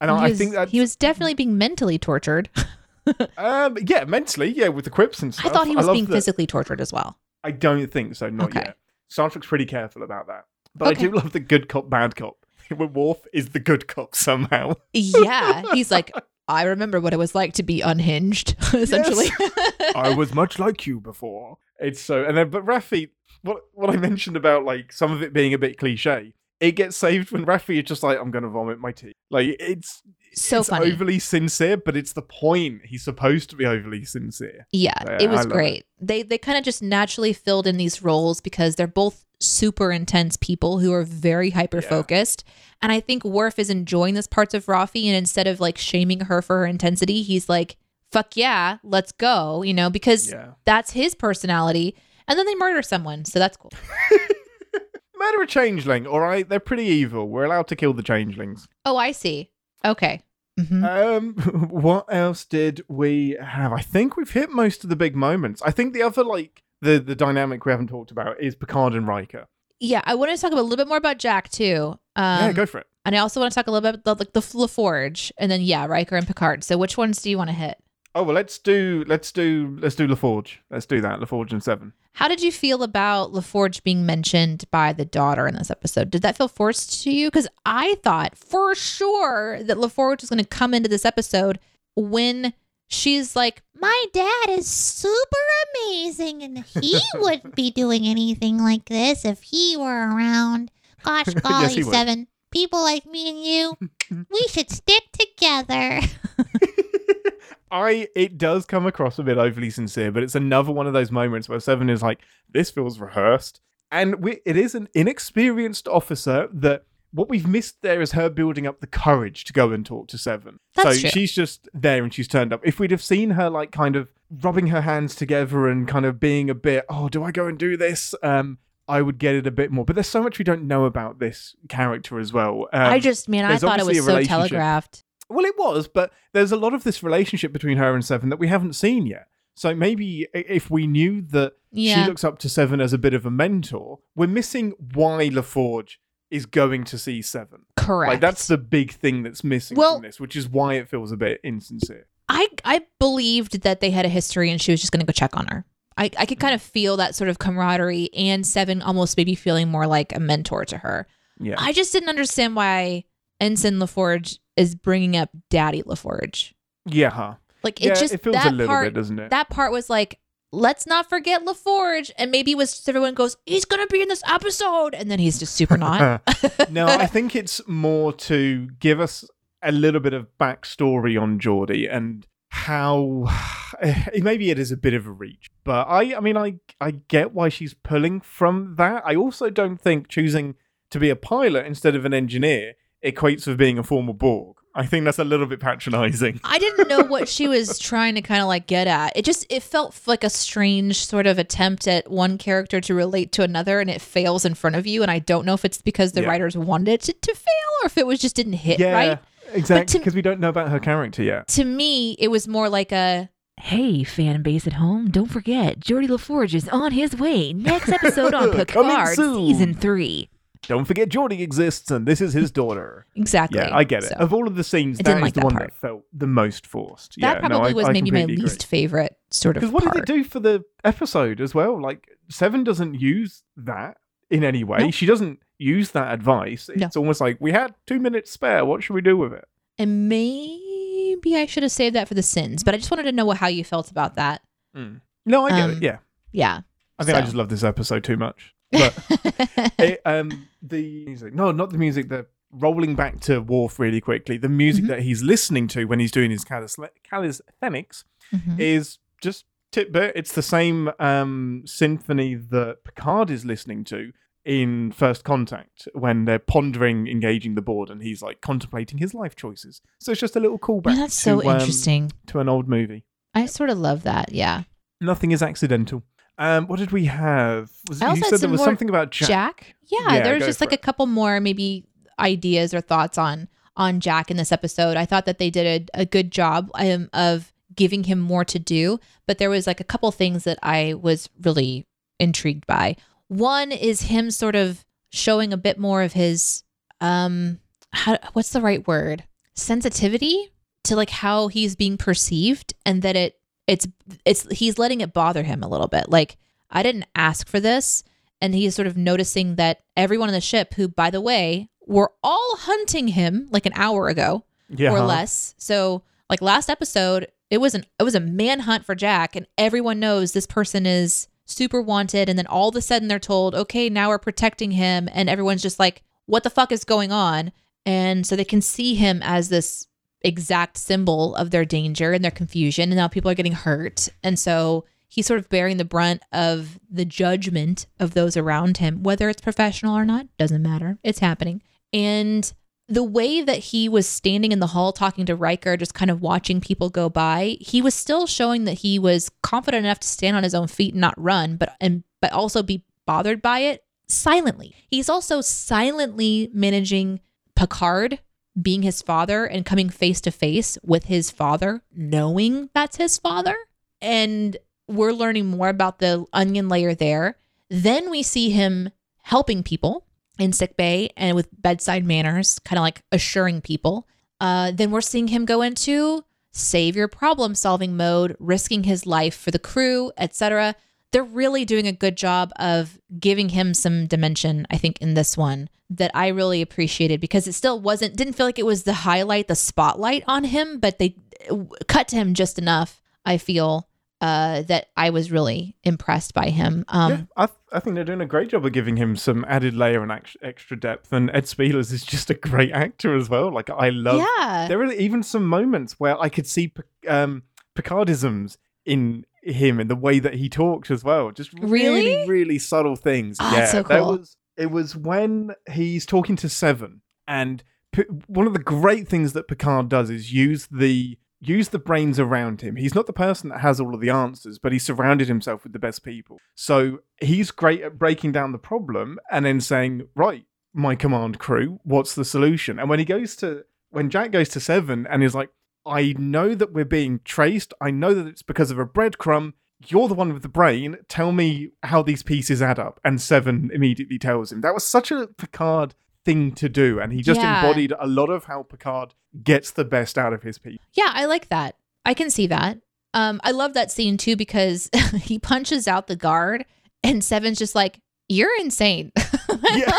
And I, he I was, think that he was definitely being mentally tortured. Um, yeah, mentally, yeah, with the quips and stuff. I thought he was being that- physically tortured as well. I don't think so, not Okay. yet. Star Trek's pretty careful about that. But Okay. I do love the good cop, bad cop. Worf is the good cop somehow. Yeah, he's like, I remember what it was like to be unhinged, essentially. I was much like you before. It's so, and then, but Raffi, what what I mentioned about like some of it being a bit cliche, it gets saved when Raffi is just like, I'm gonna vomit my tea. Like it's So it's funny. overly sincere, but it's the point. He's supposed to be overly sincere. Yeah, Yeah, it was great. They they kind of just naturally filled in these roles because they're both super intense people who are very hyper focused. And I think Worf is enjoying this parts of Raffi and instead of like shaming her for her intensity, he's like, "Fuck yeah, let's go," you know, because Yeah. that's his personality. And then they murder someone, so that's cool. Murder a changeling, all right? They're pretty evil. We're allowed to kill the changelings. Oh, I see. Okay. hmm Um, what else did we have? I think we've hit most of the big moments. I think the other like the the dynamic we haven't talked about is Picard and Riker. Yeah, I want to talk a little bit more about Jack too. Um, yeah, go for it. and I also want to talk a little bit about like the LaForge, and then yeah, Riker and Picard. So which ones do you want to hit? Oh well, let's do let's do let's do LaForge. Let's do that. LaForge and Seven. How did you feel about LaForge being mentioned by the daughter in this episode? Did that feel forced to you? Because I thought for sure that LaForge was going to come into this episode when she's like, My dad is super amazing, and he wouldn't be doing anything like this if he were around. Gosh, golly, would. Seven. People like me and you, we should stick together. I it does come across a bit overly sincere, but it's another one of those moments where Seven is like, "This feels rehearsed," and we, it is an inexperienced officer that. What we've missed there is her building up the courage to go and talk to Seven. That's so true. she's just there and she's turned up. If we'd have seen her like kind of rubbing her hands together and kind of being a bit, oh, do I go and do this? Um, I would get it a bit more. But there's so much we don't know about this character as well. Um, I just, man, I thought it was so telegraphed. Well, it was, but there's a lot of this relationship between her and Seven that we haven't seen yet. So maybe if we knew that Yeah. she looks up to Seven as a bit of a mentor, we're missing why LaForge is going to see Seven. Correct. Like that's the big thing that's missing Well- from this, which is why it feels a bit insincere. I I believed that they had a history and she was just going to go check on her. I, I could kind of feel that sort of camaraderie and Seven almost maybe feeling more like a mentor to her. Yeah. I just didn't understand why Ensign LaForge is bringing up Daddy LaForge. yeah, huh? Like yeah, it just it feels that a little part bit, doesn't it? that part was like let's not forget LaForge. And maybe was everyone goes, he's gonna be in this episode, and then he's just super not. no, I think it's more to give us a little bit of backstory on Geordi and how maybe it is a bit of a reach, but I, I mean, I, I get why she's pulling from that. I also don't think choosing to be a pilot instead of an engineer equates with being a former Borg. I think that's a little bit patronizing. I didn't know what she was trying to kind of like get at. It just it felt like a strange sort of attempt at one character to relate to another, and it fails in front of you. And I don't know if it's because the Yeah. writers wanted it to, to fail or if it was just didn't hit yeah, right. exactly. Because we don't know about her character yet. To me, it was more like a Hey, fan base at home, don't forget, Geordi LaForge is on his way. Next episode on Picard. Season 3. Don't forget Geordi exists, and this is his daughter. exactly. Yeah, I get it. So, Of all of the scenes, that is like the that one part. that felt the most forced. that yeah, probably no, I, was I maybe my agree. least favorite sort of Because what part. did it do for the episode as well? Like Seven doesn't use that in any way. No. She doesn't use that advice. No. It's almost like we had two minutes spare. What should we do with it? And maybe I should have saved that for the sins, but I just wanted to know how you felt about that. No, I get Um, it. Yeah, Yeah. I think I just love this episode too much. But it, um, the music, no, not the music. The rolling back to Worf really quickly. The music Mhm. that he's listening to when he's doing his calisthenics Mhm. is just tidbit. It's the same um, symphony that Picard is listening to in First Contact when they're pondering engaging the Borg and he's like contemplating his life choices. So it's just a little callback Yeah, that's so to, um, interesting. to an old movie. I sort of love that. Yeah. Nothing is accidental. Um, what did we have? Was, you said there was something about Jack. Jack. Yeah, Yeah, there's just like a couple more maybe ideas or thoughts on on Jack in this episode. I thought that they did a, a good job um, of giving him more to do, but there was like a couple things that I was really intrigued by. One is him sort of showing a bit more of his um how what's the right word? sensitivity to like how he's being perceived and that it it's it's he's letting it bother him a little bit. Like I didn't ask for this and he's sort of noticing that everyone on the ship who by the way were all hunting him like an hour ago Yeah. or less. So like last episode, it was an it was a manhunt for Jack, and everyone knows this person is super wanted. And then all of a sudden they're told, okay, now we're protecting him, and everyone's just like, what the fuck is going on? And so they can see him as this exact symbol of their danger and their confusion, and now people are getting hurt, and so he's sort of bearing the brunt of the judgment of those around him, whether it's professional or not, doesn't matter. It's happening. And the way that he was standing in the hall talking to Riker, just kind of watching people go by, he was still showing that he was confident enough to stand on his own feet and not run, but and but also be bothered by it silently. He's also silently managing Picard being his father and coming face to face with his father, knowing that's his father. And we're learning more about the onion layer there. Then we see him helping people in sick bay and with bedside manners, kind of like assuring people. Uh, then we're seeing him go into savior problem solving mode, risking his life for the crew, etc. They're really doing a good job of giving him some dimension, I think, in this one that I really appreciated because it still wasn't, didn't feel like it was the highlight, the spotlight on him, but they cut to him just enough, I feel, uh, that I was really impressed by him. Um, yeah, I, th- I think they're doing a great job of giving him some added layer and ex- extra depth. And Ed Speleers is just a great actor as well. Like I love. yeah. There are even some moments where I could see um, Picardisms in him in the way that he talks as well. Just really, Really? really subtle things. Oh, yeah, so cool. was. It was when he's talking to Seven, and P- one of the great things that Picard does is use the use the brains around him. He's not the person that has all of the answers, but he's surrounded himself with the best people. So he's great at breaking down the problem and then saying, "Right, my command crew, what's the solution?" And when he goes to when Jack goes to Seven and is like, "I know that we're being traced. I know that it's because of a breadcrumb." You're the one with the brain. Tell me how these pieces add up. And Seven immediately tells him. That was such a Picard thing to do. And he just Yeah. embodied a lot of how Picard gets the best out of his people. Yeah, I like that. I can see that. Um, I love that scene too because he punches out the guard and Seven's just like, You're insane. Yeah.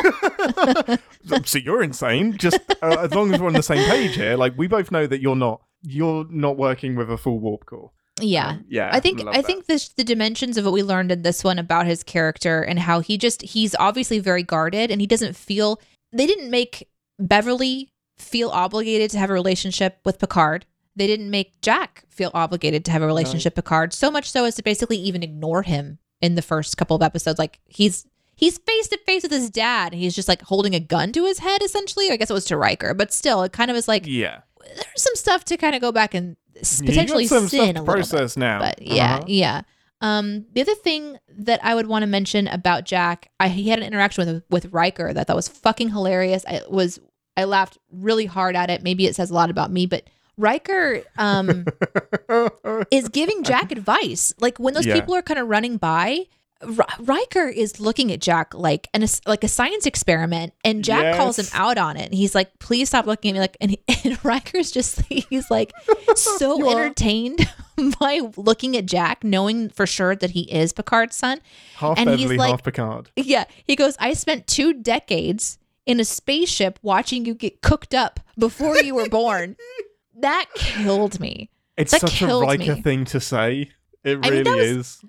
so you're insane. Just uh, as long as we're on the same page here, like we both know that you're not you're not working with a full warp core. Yeah. Um, yeah. I think I that. think this the dimensions of what we learned in this one about his character and how he just he's obviously very guarded and he doesn't feel they didn't make Beverly feel obligated to have a relationship with Picard. They didn't make Jack feel obligated to have a relationship with Picard, so much so as to basically even ignore him in the first couple of episodes. Like he's he's face to face with his dad and he's just like holding a gun to his head essentially. I guess it was to Riker, but still it kind of is like yeah. There's some stuff to kind of go back and s- You got potentially some sin a little bit. process now. But yeah, Uh-huh. yeah. Um, the other thing that I would want to mention about Jack, I he had an interaction with with Riker that I thought was fucking hilarious. I was I laughed really hard at it. Maybe it says a lot about me, but Riker um is giving Jack advice. Like when those Yeah. people are kind of running by, Riker is looking at Jack like an like a science experiment, and Jack calls him out on it. And he's like, "Please stop looking at me!" Like, and, he, and Riker's just he's like so entertained by looking at Jack, knowing for sure that he is Picard's son. half and he's like- half Picard. Yeah, he goes, "I spent two decades in a spaceship watching you get cooked up before you were born." that killed me. It's that such a Riker me. thing to say. It I mean, really was- is.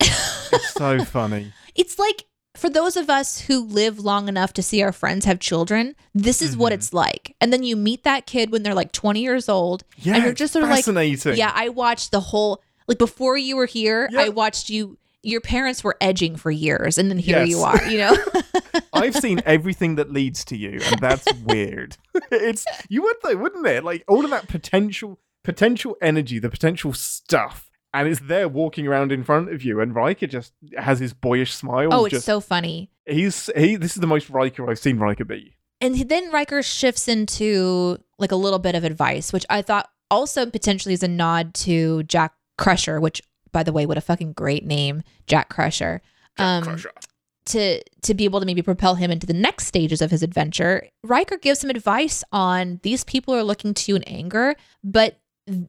It, It's so funny. it's like for those of us who live long enough to see our friends have children, this is what Mhm. it's like. And then you meet that kid when they're like 20 years old, Yeah, and you're just sort of like, yeah, I watched the whole like before you were here. I watched you. Your parents were edging for years, and then here you are. You know, I've seen everything that leads to you, and that's weird. it's you would though, wouldn't it? Like all of that potential, potential energy, the potential stuff, and it's there walking around in front of you. And Riker just has his boyish smile. oh, it's just, so funny. he's he. This is the most Riker I've seen Riker be. And then Riker shifts into like a little bit of advice, which I thought also potentially is a nod to Jack Crusher, which by the way, what a fucking great name, Jack Crusher. Um, to to be able to maybe propel him into the next stages of his adventure, Riker gives him advice on these people are looking to you in anger, but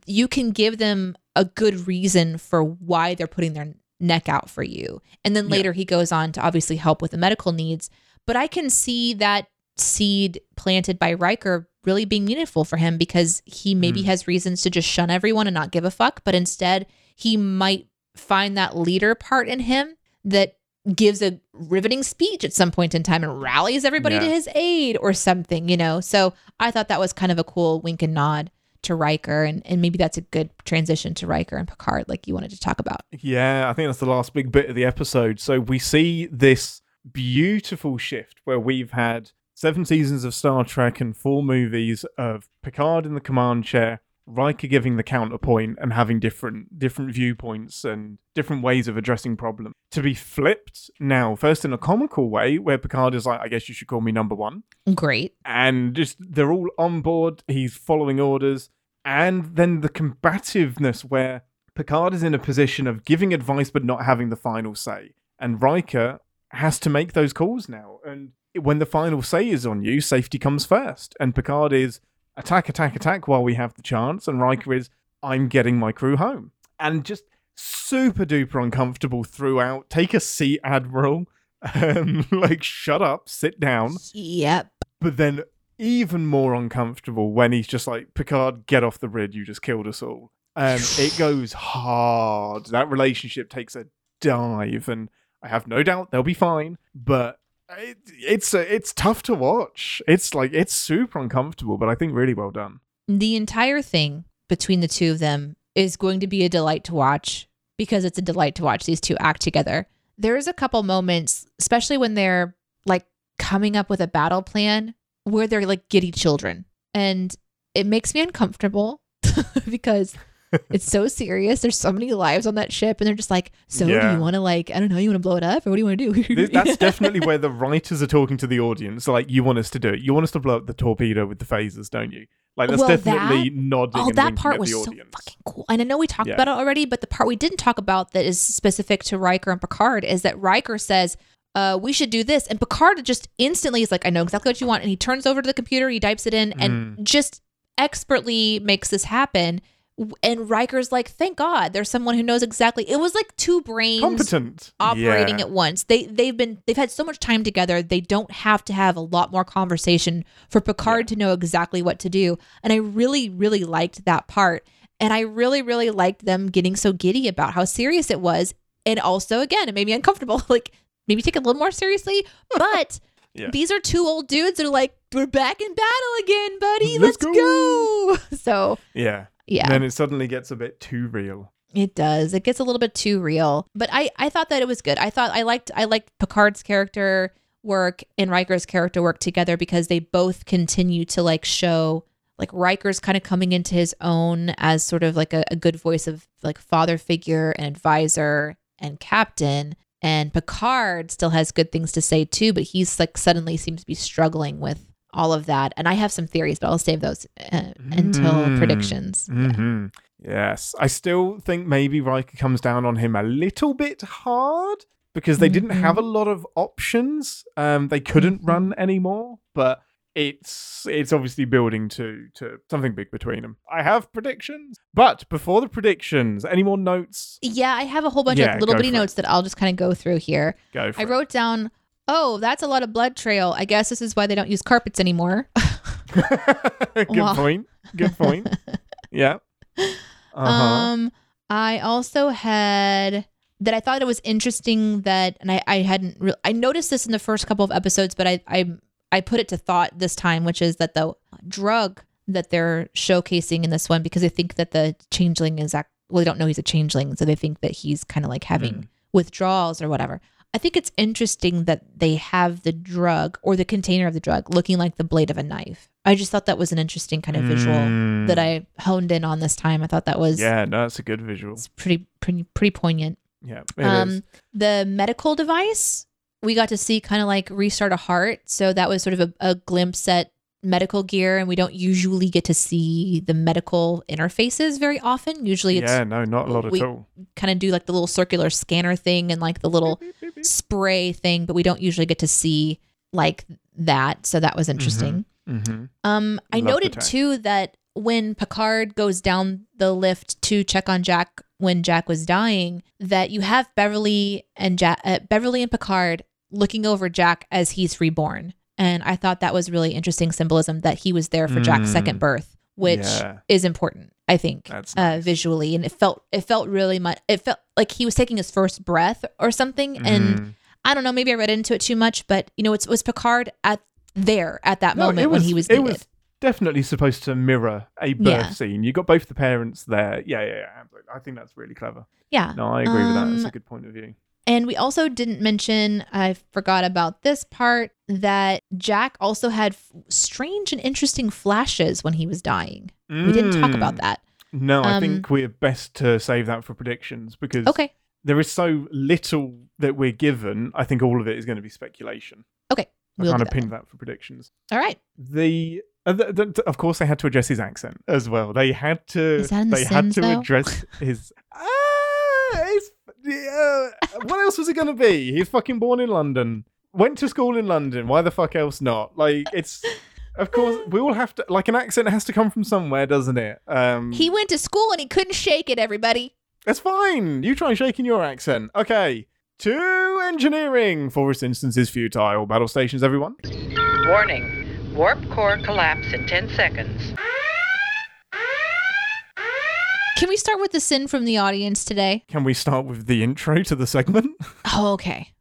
you can give them a good reason for why they're putting their neck out for you. And then Yeah. later he goes on to obviously help with the medical needs, but I can see that seed planted by Riker really being meaningful for him because he maybe Mm. has reasons to just shun everyone and not give a fuck, but instead he might find that leader part in him that gives a riveting speech at some point in time and rallies everybody to his aid or something, you know. So I thought that was kind of a cool wink and nod to Riker and, and maybe that's a good transition to Riker and Picard like you wanted to talk about. Yeah, I think that's the last big bit of the episode. So we see this beautiful shift where we've had seven seasons of Star Trek and four movies of Picard in the command chair, Riker giving the counterpoint and having different different viewpoints and different ways of addressing problems. To be flipped now, first in a comical way, where Picard is like, I guess you should call me number one Great. and just they're all on board. He's following orders, and then the combativeness where Picard is in a position of giving advice but not having the final say, and Riker has to make those calls now. And when the final say is on you, safety comes first, and Picard is attack, attack, attack while we have the chance, and Riker is I'm getting my crew home, and just super duper uncomfortable throughout. Take a seat, Admiral. Um, like shut up, sit down Yep. but then even more uncomfortable when he's just like Picard, get off the bridge, you just killed us all. Um, it goes hard. That relationship takes a dive, and I have no doubt they'll be fine. But it, it's uh, it's tough to watch. It's like it's super uncomfortable, but I think really well done. the entire thing between the two of them is going to be a delight to watch because it's a delight to watch these two act together. There's a couple moments, especially when they're like coming up with a battle plan where they're like giddy children. And it makes me uncomfortable because it's so serious. There's so many lives on that ship, and they're just like, So, do you want to, like, I don't know, you want to blow it up, or what do you want to do? That's definitely where the writers are talking to the audience. Like, you want us to do it. You want us to blow up the torpedo with the phasers, don't you? Like, that's Well, definitely that- nodding. Oh, that part was so fucking cool. And I know we talked Yeah. about it already, but the part we didn't talk about that is specific to Riker and Picard is that Riker says, uh, we should do this. And Picard just instantly is like, I know exactly what you want. And he turns over to the computer, he types it in, and Mm. just expertly makes this happen. And Riker's like, thank God there's someone who knows exactly. It was like two brains Competent. operating yeah. at once. They they've been they've had so much time together. They don't have to have a lot more conversation for Picard to know exactly what to do. And I really really liked that part. And I really, really liked them getting so giddy about how serious it was. And also, again, it made me uncomfortable. Like, maybe take it a little more seriously. But Yeah. these are two old dudes that are like, we're back in battle again, buddy. Let's Let's, go. So, Yeah. yeah. Then it suddenly gets a bit too real. It does. It gets a little bit too real. But I I thought that it was good. I thought I liked I liked Picard's character work and Riker's character work together because they both continue to like show like Riker's kind of coming into his own as sort of like a, a good voice of like father figure and advisor and captain. And Picard still has good things to say too, but he's like suddenly seems to be struggling with all of that. And I have some theories, but I'll save those uh, until Mm. predictions. Yeah. hmm Yes. I still think maybe Riker comes down on him a little bit hard because they didn't Mhm. have a lot of options. Um, they couldn't Mhm. run anymore, but it's it's obviously building to to something big between them. I have predictions, but before the predictions, any more notes? Yeah, I have a whole bunch Yeah, of little bitty for it. notes that I'll just kind of go through here. Go for I it. wrote down, oh, that's a lot of blood trail. I guess this is why they don't use carpets anymore. Good Well- point. Good point. yeah. Uh-huh. Um, I also had that I thought it was interesting that, and I, I hadn't, re- I noticed this in the first couple of episodes, but I, I, I put it to thought this time, which is that the drug that they're showcasing in this one, because they think that the changeling is, act- well, they don't know he's a changeling, so they think that he's kind of like having Mm. withdrawals or whatever. I think it's interesting that they have the drug or the container of the drug looking like the blade of a knife. I just thought that was an interesting kind of visual Mm. that I honed in on this time. I thought that was Yeah, no, that's a good visual. it's pretty pretty pretty poignant. Yeah, it is. um the medical device we got to see kind of like restart a heart, so that was sort of a, a glimpse at medical gear and we don't usually get to see the medical interfaces very often. Usually it's yeah, no, not a lot at all. kind of do like the little circular scanner thing and like the little spray thing, but we don't usually get to see like that. So that was interesting. Mm-hmm. Um, I Love noted too that when Picard goes down the lift to check on Jack when Jack was dying, that you have Beverly and Jack, uh, Beverly and Picard looking over Jack as he's reborn, and I thought that was really interesting symbolism that he was there for Jack's Mm. second birth, which Yeah. is important, I think, That's uh, visually, and it felt it felt really much. It felt like he was taking his first breath or something, and Mm. I don't know, maybe I read into it too much, but you know, it was Picard at there at that No, moment it when he was it needed. was definitely supposed to mirror a birth Yeah. scene. You got both the parents there. Yeah, yeah, yeah. I think that's really clever. yeah. No, I agree with that. That's Um, a good point of view. And we also didn't mention, I forgot about this part, that Jack also had f- strange and interesting flashes when he was dying. We didn't talk about Mm. that. No, I Um, think we're best to save that for predictions because Okay. there is so little that we're given. I think all of it is going to be speculation. Okay. We'll kind of pinned that for predictions. All right. the, uh, of course they had to address his accent as well. They had to Is that in The they had to though? address his ah, it's, yeah, what else was it going to be? He's fucking born in London. Went to school in London. Why the fuck else not? Like it's of course we all have to like an accent has to come from somewhere, doesn't it? Um He went to school and he couldn't shake it, everybody. That's fine. You try shaking your accent. Okay. To engineering. ReSINstance is futile. Battle stations, everyone. Warning. Warp core collapse in 10 seconds. Can we start with the sin from the audience today? Can we start with the intro to the segment? Oh, okay.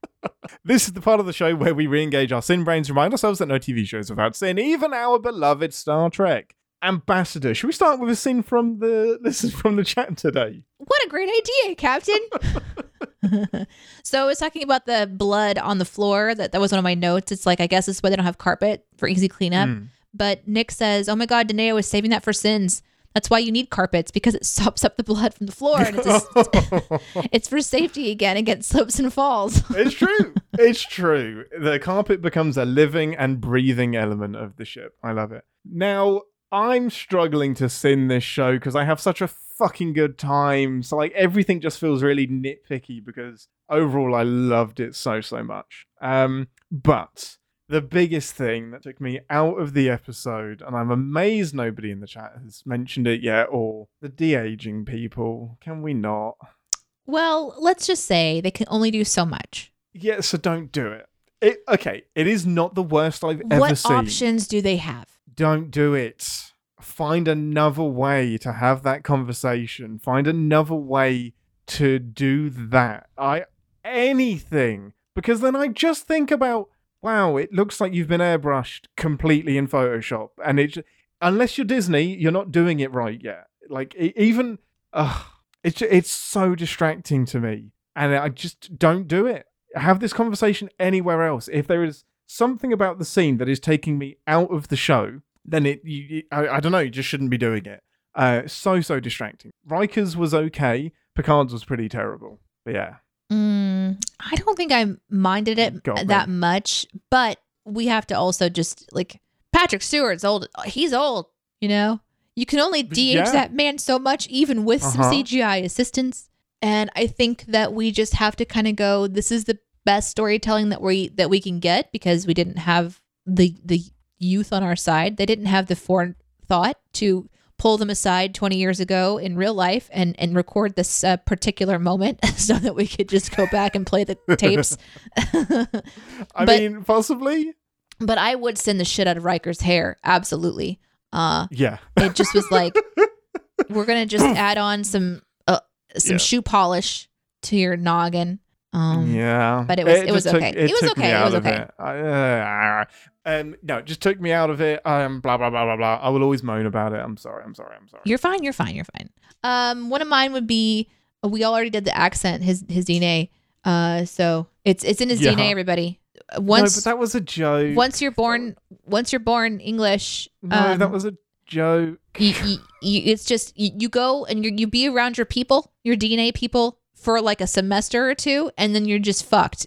This is the part of the show where we re-engage our sin brains, remind ourselves that no TV shows without sin, even our beloved Star Trek. Ambassador. Should we start with a sin from the this is from the chat today? What a great idea, Captain. so I was talking about the blood on the floor. That that was one of my notes. It's like I guess it's why they don't have carpet for easy cleanup. Mm. But Nick says, "Oh my God, Deneé was saving that for sins. That's why you need carpets because it sops up the blood from the floor, and it's just, it's for safety again against slips and falls." it's true. It's true. The carpet becomes a living and breathing element of the ship. I love it. Now, I'm struggling to sin this show because I have such a fucking good time. So, like, everything just feels really nitpicky because overall I loved it so, so much. Um, but the biggest thing that took me out of the episode, and I'm amazed nobody in the chat has mentioned it yet, or the de aging people. Can we not? well, let's just say they can only do so much. Yeah, so don't do it. It okay, it is not the worst I've ever what seen. What options do they have? Don't do it. find another way to have that conversation. Find another way to do that. I anything because then I just think about wow, it looks like you've been airbrushed completely in Photoshop, and it unless you're Disney, you're not doing it right yet. Like e- even, it's it's so distracting to me, and I just don't do it. Have this conversation anywhere else. If there is something about the scene that is taking me out of the show, then it, you- I, I don't know, you just shouldn't be doing it. Uh, so so distracting. Riker's was okay. Picard's was pretty terrible. But yeah, Mm, I don't think I minded it that much, but we have to also just like Patrick Stewart's old. He's old, you know. You can only de-age Yeah. that man so much, even with some Uh-huh. CGI assistance. And I think that we just have to kind of go. This is the best storytelling that we that we can get because we didn't have the the youth on our side. They didn't have the forethought to pull them aside 20 years ago in real life and and record this uh, particular moment so that we could just go back and play the tapes. I But- mean, possibly. but I would send the shit out of Riker's hair, absolutely. Uh Yeah. it just was like we're going to just add on some uh, some Yeah. shoe polish to your noggin. Um yeah, but it was- it was okay. It was took okay, it out was okay. It. I, uh, um, no, it just took me out of it. Um, blah blah blah blah blah. I will always moan about it. I'm sorry. I'm sorry. I'm sorry. You're fine. You're fine. You're fine. Um, one of mine would be we already did the accent, his his DNA. Uh, so it's it's in his Yeah. DNA. Everybody. Uh, no, Once but that was a joke. once you're born, once you're born English. no, um, that was a joke. you, you, you, it's just you, you go and you you be around your people, your DNA people for like a semester or two, and then you're just fucked.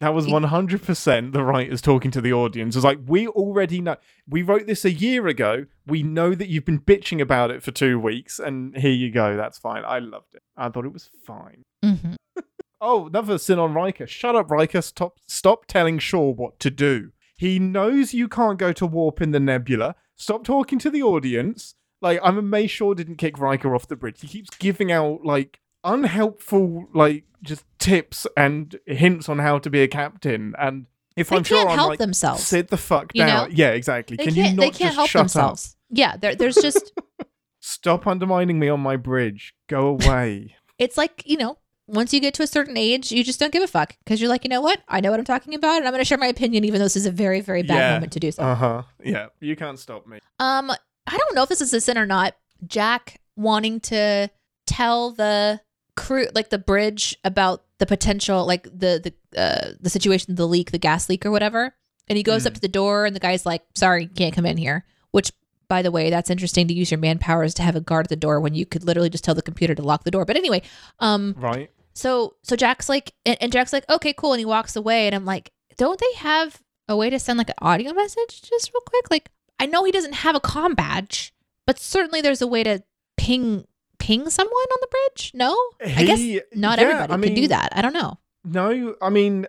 That was 100% the writers talking to the audience. It's like, we already know. We wrote this a year ago. We know that you've been bitching about it for two weeks, and here you go. That's fine. I loved it. I thought it was fine. Mhm. Oh, another sin on Riker. Shut up, Riker. Stop stop telling Shaw what to do. He knows you can't go to warp in the nebula. Stop talking to the audience. Like, I'm amazed Shaw didn't kick Riker off the bridge. He keeps giving out, like, unhelpful, like, just tips and hints on how to be a captain. And if They I'm sure can't I'm help like, themselves. sit the fuck You down. know? Yeah, exactly. They Can you not they can't just help shut up? themselves. Yeah, there, there's just Stop undermining me on my bridge. Go away. it's like you know once you get to a certain age you just don't give a fuck because you're like you know what i know what i'm talking about and i'm going to share my opinion even though this is a very very bad Yeah. moment to do so Uh huh. Yeah, you can't stop me. um i don't know if this is a sin or not jack wanting to tell the crew like the bridge about the potential like the the uh the situation the leak the gas leak or whatever and he goes up Mm. to the door and the guy's like sorry can't come in here which by the way that's interesting to use your manpowers to have a guard at the door when you could literally just tell the computer to lock the door but anyway um Right? so so Jack's like and, and Jack's like, okay, cool, and he walks away, and I'm like, don't they have a way to send like an audio message just real quick? Like, I know he doesn't have a com badge, but certainly there's a way to ping ping someone on the bridge. No, I guess not yeah, everybody I can do that. I don't know. No, I mean,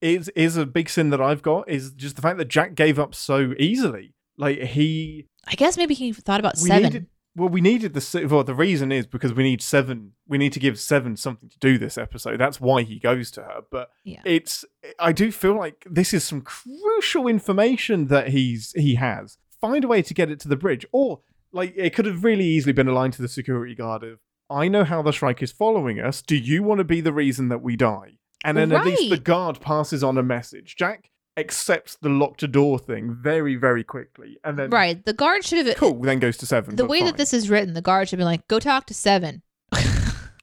is is a big sin that I've got is just the fact that Jack gave up so easily. Like he, I guess maybe he thought about we seven. needed. Well, we needed the well. The reason is because we need seven. We need to give seven something to do this episode. That's why he goes to her. But Yeah. it's. I do feel like this is some crucial information that he's he has. Find a way to get it to the bridge, or like it could have really easily been a line to the security guard of, "I know how the Shrike is following us. Do you want to be the reason that we die?" And then at least the guard passes on a message. Jack accepts the locked door thing very very quickly, and then right. The guard should have cool. Then goes to seven. the way fine. that this is written. The guard should be like, go talk to seven.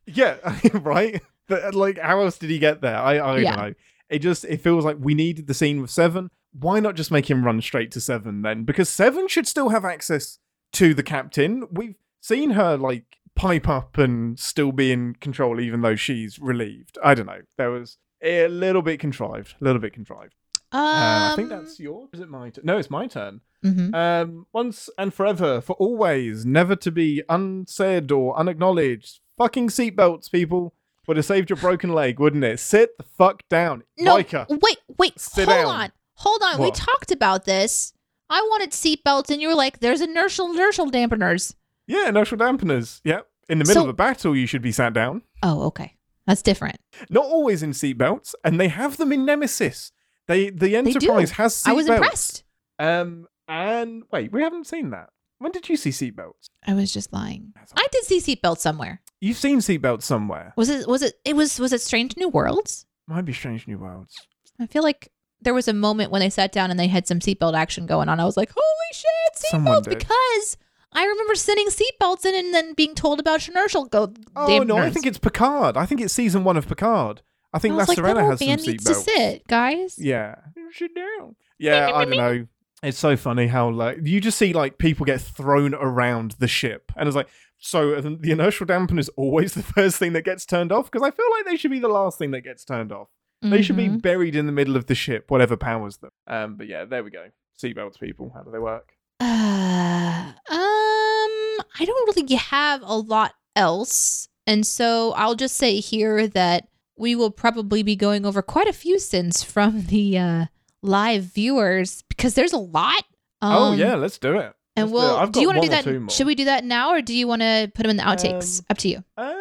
Yeah, right. But, like, how else did he get there? I, I Yeah. don't know. It just it feels like we needed the scene with Seven. Why not just make him run straight to Seven then? Because Seven should still have access to the captain. We've seen her like pipe up and still be in control, even though she's relieved. I don't know. There was a little bit contrived. A little bit contrived. Um, Uh, I think that's yours. Is it my turn? No, it's my turn. mhm. Um, once and forever, for always, never to be unsaid or unacknowledged. Fucking seatbelts, people. Would have saved your broken leg, wouldn't it? Sit the fuck down. No, Riker. wait, wait, hold down. on, hold on. We talked about this. I wanted seatbelts, and you were like, "There's inertial inertial dampeners." Yeah, inertial dampeners. Yep. In the middle So- of a battle, you should be sat down. Oh, okay, that's different. Not always in seatbelts, and they have them in Nemesis. They the. Enterprise has seatbelts. I was impressed. Um, and wait, we haven't seen that. When did you see seatbelts? I was just lying. I did see seatbelts somewhere. You've seen seatbelts somewhere. Was it? Was it? It was. Was it Strange New Worlds? Might be Strange New Worlds. I feel like there was a moment when they sat down and they had some seatbelt action going on. I was like, holy shit, seatbelts! Because I remember sending seatbelts in and then being told about Schnerschel. Go, Oh no, I think it's Picard. I think it's season one of Picard. I think I like, that has some needs to seatbelts. sit, guys. Yeah. Sit down. Yeah, I don't know. It's so funny how like you just see like people get thrown around the ship, and it's like so uh, the inertial dampen is always the first thing that gets turned off because I feel like they should be the last thing that gets turned off. They should be Mhm. buried in the middle of the ship, whatever powers them. Um, but yeah, there we go. Seatbelts, people. How do they work? Uh, um, I don't really have a lot else, and so I'll just say here that we will probably be going over quite a few sins from the uh, live viewers because there's a lot. oh Um, yeah, let's do it. and we'll. I've Do you want to do that? Should we do that now, or do you want to put them in the outtakes? Um, Up to you. Uh,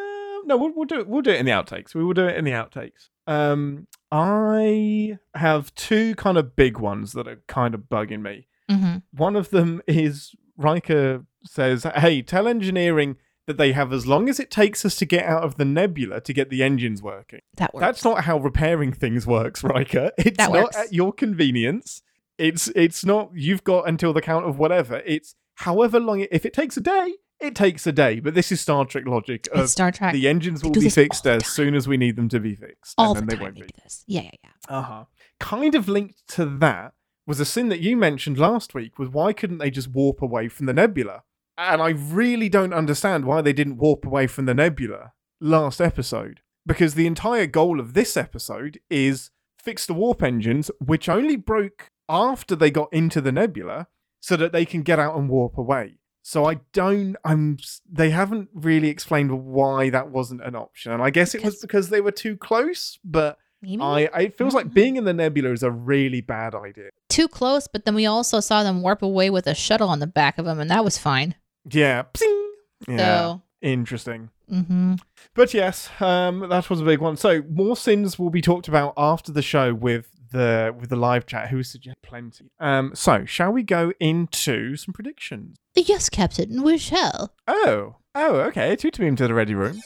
no, we'll, we'll do it. We'll do it in the outtakes. We will do it in the outtakes. Um, I have two kind of big ones that are kind of bugging me. Mm-hmm. One of them is Riker says, "Hey, tell engineering that they have as long as it takes us to get out of the nebula to get the engines working." That works. That's not how repairing things works, Riker. It's That not works. at your convenience. It's it's not you've got until the count of whatever. It's however long it, if it takes a day, it takes a day. But this is Star Trek logic of it's Star Trek. the engines will be fixed as time. soon as we need them to be fixed. all and the then they won't be. do this. Yeah, yeah, yeah. Uh-huh. Kind of linked to that was a sin that you mentioned last week was why couldn't they just warp away from the nebula? And I really don't understand why they didn't warp away from the nebula last episode. Because the entire goal of this episode is fix the warp engines, which only broke after they got into the nebula, so that they can get out and warp away. So I don't I'm they haven't really explained why that wasn't an option. And I guess it was Because- they were too close, but Maybe I, I it feels like Mhm. being in the nebula is a really bad idea. too close, but then we also saw them warp away with a shuttle on the back of them, and that was fine. Yeah. Psing. Yeah. So, Interesting. hmm But yes, um, that was a big one. So more sins will be talked about after the show with the with the live chat, who suggest plenty. Um, so shall we go into some predictions? yes, Captain, we shall. Oh, oh, okay. Two to beam to the ready room.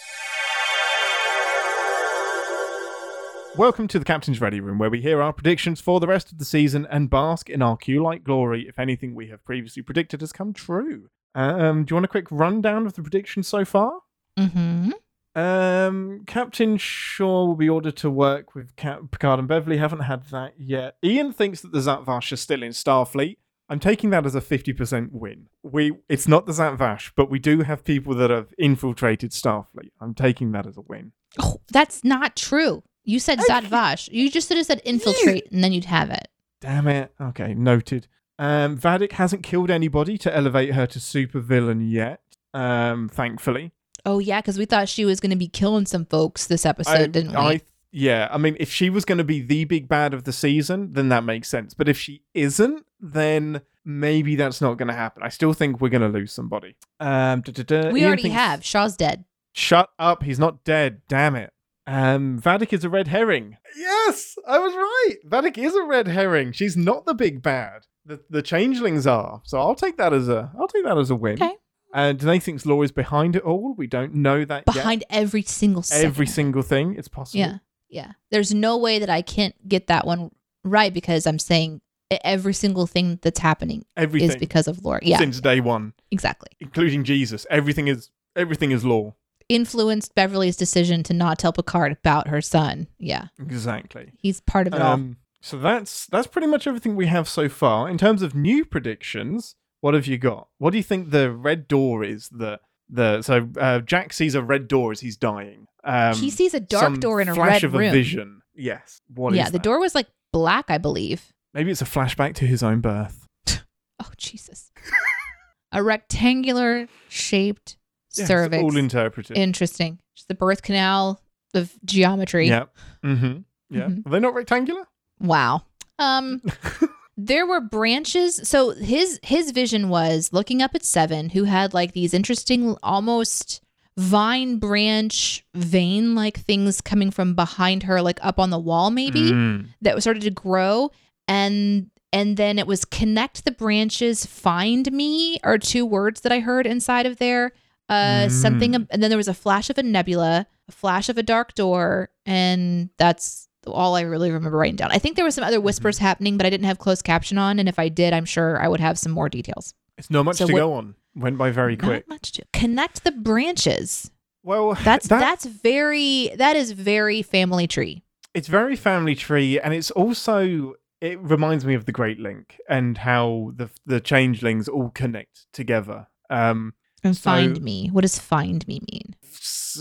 Welcome to the Captain's Ready Room, where we hear our predictions for the rest of the season and bask in our Q-like glory if anything we have previously predicted has come true. Um, do you want a quick rundown of the predictions so far? Mm-hmm. Um, Captain Shaw will be ordered to work with Cap- Picard and Beverly. Haven't had that yet. Ian thinks that the Zhat Vash are still in Starfleet. I'm taking that as a 50% win. We it's not the Zhat Vash, but we do have people that have infiltrated Starfleet. I'm taking that as a win. Oh, that's not true. You said Zhat Vash. You just should have said infiltrate, and then you'd have it. Damn it. Okay, noted. Um, Vadic hasn't killed anybody to elevate her to supervillain yet. Um, thankfully. Oh yeah, because we thought she was going to be killing some folks this episode, I, didn't we? I, yeah, I mean, if she was going to be the big bad of the season, then that makes sense. But if she isn't, then maybe that's not going to happen. I still think we're going to lose somebody. Um, da-da-da. we Ian already thinks- have. Shaw's dead. Shut up! He's not dead. Damn it. Um, Vadic is a red herring. Yes, I was right. Vadic is a red herring. She's not the big bad. The the changelings are. So I'll take that as a I'll take that as a win. Okay. And Deneé thinks Lore's behind it all. We don't know that yet. Behind every single second. every single thing. It's possible. Yeah, yeah. There's no way that I can't get that one right because I'm saying every single thing that's happening Everything is because of Lore. Yeah, since day one, exactly. including Jesus. Everything is everything is law. Influenced Beverly's decision to not tell Picard about her son. Yeah, Exactly. he's part of it all. Um, so that's that's pretty much everything we have so far. In terms of new predictions, what have you got? What do you think the red door is? The the so uh, Jack sees a red door as he's dying. Um, he sees a dark door in a flash red of room. a vision. Yes. What is yeah, the that? door was like black, I believe. Maybe it's a flashback to his own birth. Oh Jesus! a rectangular shaped Yeah, cervix. all interpreted. Interesting. Just the birth canal of geometry. yeah. Mm-hmm. Yeah. Mhm. Are they not rectangular? Wow. Um there were branches so his his vision was looking up at seven who had like these interesting almost vine branch vein like things coming from behind her like up on the wall maybe Mm. that started to grow and and then it was connect the branches, find me are two words that I heard inside of there. Uh, something, Mm. and then there was a flash of a nebula, a flash of a dark door, and that's all I really remember writing down. I think there were some other whispers happening, but I didn't have closed caption on, and if I did, I'm sure I would have some more details. It's not much So to go on. Went by very quick. Not much to connect the branches. Well, That's that- that's very that is very family tree. it's very family tree, and it's also it reminds me of the Great Link and how the the changelings all connect together. Um, And So- find me. What does find me mean?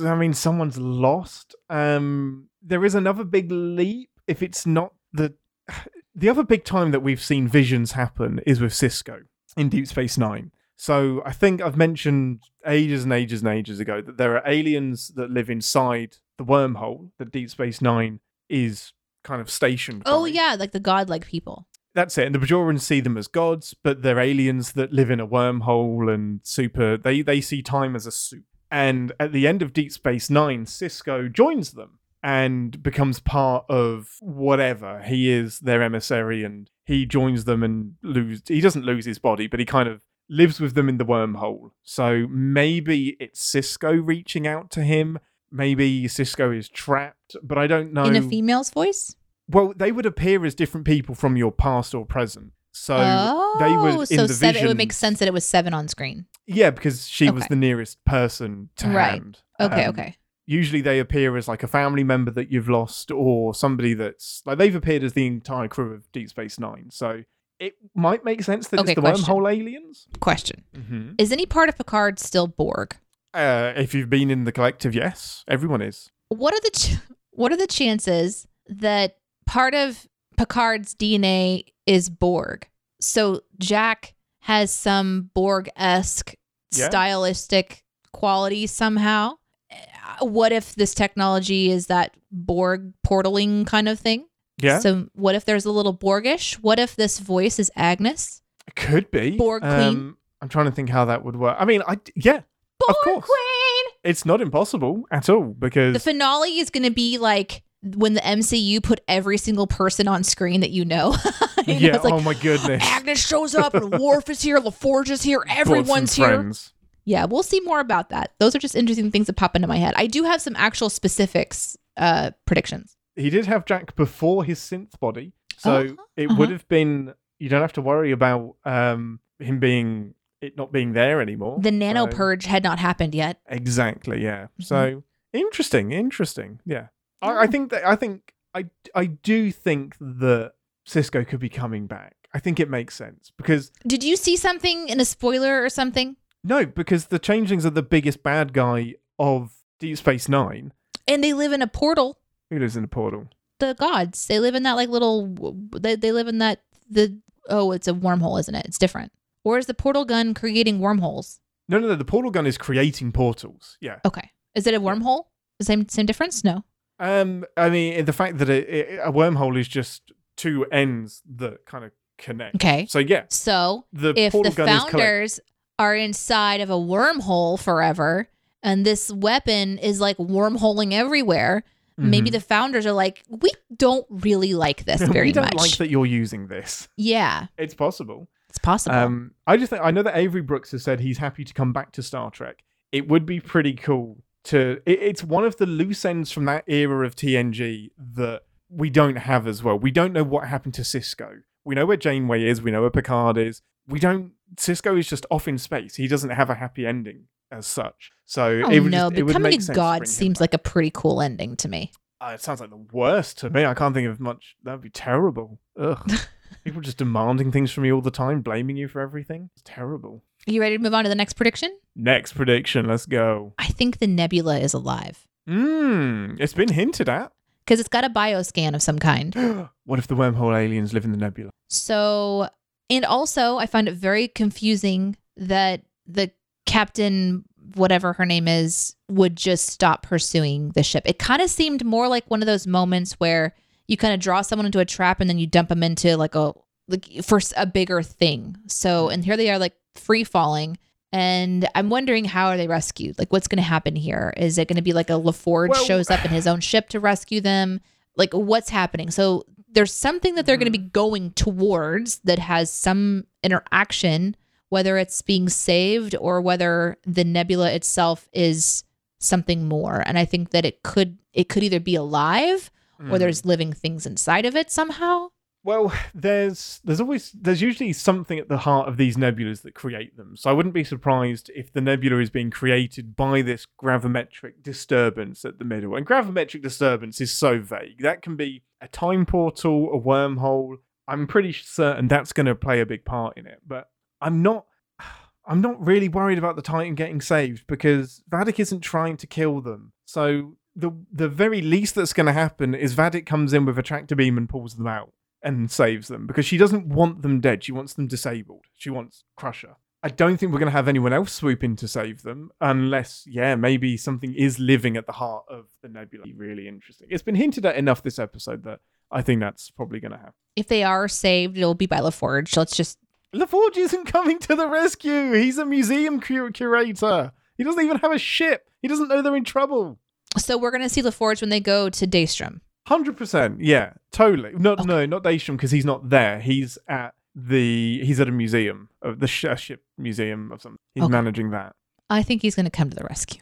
I mean, someone's lost. Um, there is another big leap. If it's not the the other big time that we've seen visions happen is with Sisko in Deep Space Nine. So I think I've mentioned ages and ages and ages ago that there are aliens that live inside the wormhole that Deep Space Nine is kind of stationed. Oh by. yeah, like the godlike people. That's it. And the Bajorans see them as gods, but they're aliens that live in a wormhole and super. They they see time as a soup. And at the end of Deep Space Nine, Sisko joins them and becomes part of whatever he is, their emissary, and he joins them and lose. He doesn't lose his body, but he kind of lives with them in the wormhole. So maybe it's Sisko reaching out to him. Maybe Sisko is trapped, but I don't know. In a female's voice? Well, they would appear as different people from your past or present. So oh, they would in so the seven, it would make sense that it was seven on screen. Yeah, because she was the nearest person to Right. hand. Okay, Um, okay. Usually they appear as like a family member that you've lost or somebody that's like they've appeared as the entire crew of Deep Space Nine. So it might make sense that Okay, it's the question. wormhole aliens. Question: Mm-hmm. Is any part of Picard still Borg? Uh, if you've been in the collective, yes, everyone is. What are the ch- what are the chances that part of Picard's DNA is Borg? So Jack has some Borg esque Yeah. stylistic quality somehow. Uh, What if this technology is that Borg portaling kind of thing? Yeah, So what if there's a little Borgish? What if this voice is Agnes? it could be. Borg Queen? Um, I'm trying to think how that would work. I mean, I yeah, Borg Of course. Queen. it's not impossible at all because The finale is going to be like when the MCU put every single person on screen that you know. You yeah. it's like, oh my goodness. Agnes shows up and Worf is here, LaForge is here, everyone's here. friends. Yeah, we'll see more about that. Those are just interesting things that pop into my head. I do have some actual specifics uh predictions. He did have Jack before his synth body, so Uh-huh, it uh-huh. would have been. You don't have to worry about um him being it not being there anymore. The nano So- purge had not happened yet. Exactly. Yeah. Mm-hmm. So interesting. Interesting. Yeah. I, I think that I think I I do think that Sisko could be coming back. I think it makes sense because Did you see something in a spoiler or something? No, because the changelings are the biggest bad guy of Deep Space Nine. And they live in a portal. Who lives in a portal? The gods. They live in that like little they they live in that the oh, it's a wormhole, isn't it? It's different. Or is the portal gun creating wormholes? No, no, no. The portal gun is creating portals. Yeah. Okay. Is it a wormhole? The same same difference? No. Um, I mean, the fact that it, it, a wormhole is just two ends that kind of connect. Okay. So yeah, So the if portal the gun is collect- founders are inside of a wormhole forever and this weapon is like wormholing everywhere, maybe Mhm. the founders are like, we don't really like this very we don't much. like that you're using this. Yeah, It's possible. it's possible. Um, I just think I know that Avery Brooks has said he's happy to come back to Star Trek. It would be pretty cool to. It, it's one of the loose ends from that era of TNG that we don't have as well. We don't know what happened to Sisko. We know where Janeway is. We know where Picard is. We don't. Sisko is just off in space. He doesn't have a happy ending as such. So oh it would no, just, it would becoming a god seems like a pretty cool ending to me. Uh, it sounds like the worst to me. I can't think of much. That'd be terrible. Ugh. People just demanding things from you all the time, blaming you for everything. It's terrible. Are you ready to move on to the next prediction? Next prediction. Let's go. I think the nebula is alive Mmm. It's been hinted at. because it's got a bioscan of some kind. what if the wormhole aliens live in the nebula? So, and also, I find it very confusing that the captain, whatever her name is, would just stop pursuing the ship. It kind of seemed more like one of those moments where you kind of draw someone into a trap and then you dump them into like a like for a bigger thing. So, and here they are like free falling. And I'm wondering how are they rescued? Like, what's going to happen here? Is it going to be like a LaForge Well- shows up in his own ship to rescue them? Like, what's happening? So, there's something that they're going to be going towards that has some interaction, whether it's being saved or whether the nebula itself is something more. And I think that it could it could either be alive Hmm. or there's living things inside of it somehow. Well, there's there's always there's usually something at the heart of these nebulas that create them. So I wouldn't be surprised if the nebula is being created by this gravimetric disturbance at the middle. And gravimetric disturbance is so vague. That can be a time portal, a wormhole. I'm pretty certain that's going to play a big part in it. But I'm not I'm not really worried about the Titan getting saved because Vadic isn't trying to kill them. So the the very least that's going to happen is Vadic comes in with a tractor beam and pulls them out and saves them because she doesn't want them dead. She wants them disabled. She wants Crusher. I don't think we're going to have anyone else swoop in to save them unless, yeah, maybe something is living at the heart of the nebula. Really interesting. It's been hinted at enough this episode that I think that's probably going to happen. If they are saved, it'll be by LaForge. Let's just LaForge isn't coming to the rescue. He's a museum cur- curator. He doesn't even have a ship. He doesn't know they're in trouble. so we're gonna see LaForge when they go to Daystrom. Hundred percent, yeah, totally. No, Okay. no, not Daystrom because he's not there. He's at the he's at a museum, of the sh- ship museum of something. He's Okay. managing that. I think he's gonna come to the rescue.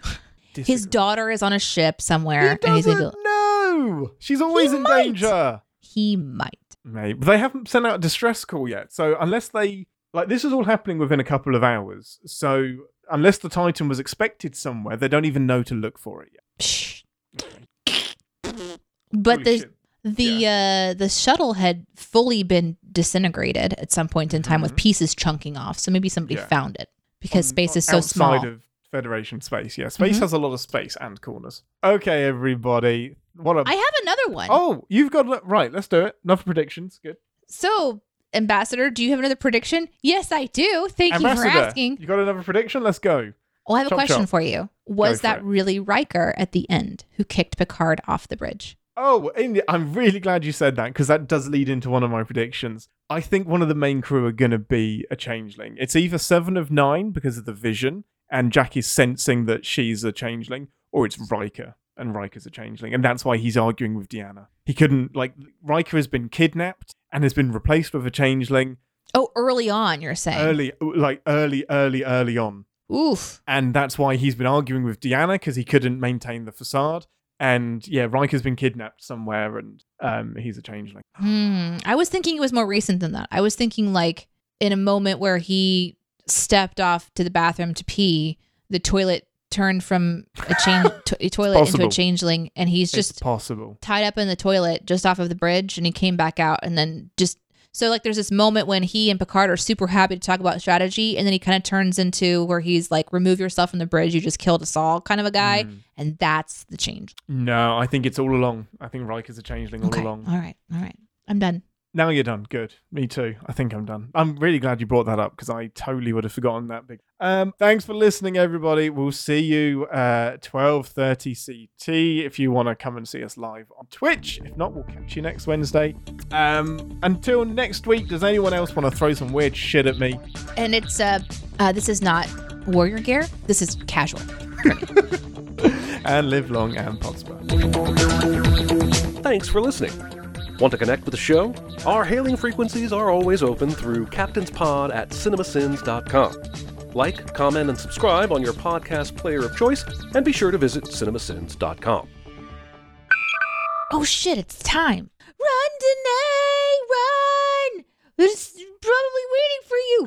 His daughter is on a ship He somewhere, and he's doesn't know. She's always in might. danger. he might. Maybe they haven't sent out a distress call yet. So unless they like this is all happening within a couple of hours. So unless the Titan was expected somewhere, they don't even know to look for it yet. Psh. But Holy the shit. the uh the shuttle had fully been disintegrated at some point in time with Mhm. pieces chunking off. So maybe somebody Yeah. found it because on- space is so outside small. of Federation space. Yeah, space Mhm. has a lot of space and corners. Okay, everybody. What a I have another one. oh, you've got right. Let's do it. Enough predictions. Good. So, Ambassador, do you have another prediction? Yes, I do. Thank you for asking. You got another prediction? Let's go. Well, I have a question chop. for you. Was for that it. really Riker at the end who kicked Picard off the bridge? Oh, I'm really glad you said that because that does lead into one of my predictions. I think one of the main crew are going to be a changeling. It's either Seven of Nine because of the vision, and Jack is sensing that she's a changeling, or it's Riker, and Riker's a changeling, and that's why he's arguing with Deanna. He couldn't like Riker has been kidnapped and has been replaced with a changeling Oh, early on, you're saying. early, like early, early, early on. Oof. and that's why he's been arguing with Deanna because he couldn't maintain the facade. And yeah, Riker's been kidnapped somewhere, and um, he's a changeling. Hmm. I was thinking it was more recent than that. I was thinking like in a moment where he stepped off to the bathroom to pee, the toilet turned from a change to- a toilet into a changeling, and he's It's just possible. tied up in the toilet just off of the bridge, and he came back out, and then just so like there's this moment when he and Picard are super happy to talk about strategy, and then he kind of turns into where he's like, "Remove yourself from the bridge. You just killed us all," kind of a guy, Mm. and that's the change. No, I think it's all along. I think Riker's a changeling all Okay. along. All right. All right. I'm done. Now you're done. Good. Me too. I think I'm done. I'm really glad you brought that up because I totally would have forgotten that big. Um, thanks for listening, everybody. We'll see you uh 12:30 CT if you want to come and see us live on Twitch. If not, we'll catch you next Wednesday. Um, until next week, does anyone else want to throw some weird shit at me? And it's uh, uh this is not warrior gear. This is casual. and live long and prosper. Thanks for listening. Want to connect with the show? Our hailing frequencies are always open through captainspod at cinemasins.com. Like, comment, and subscribe on your podcast player of choice, and be sure to visit cinemasins.com. Oh shit! It's time. Run, Deneé, run! It's probably waiting for you.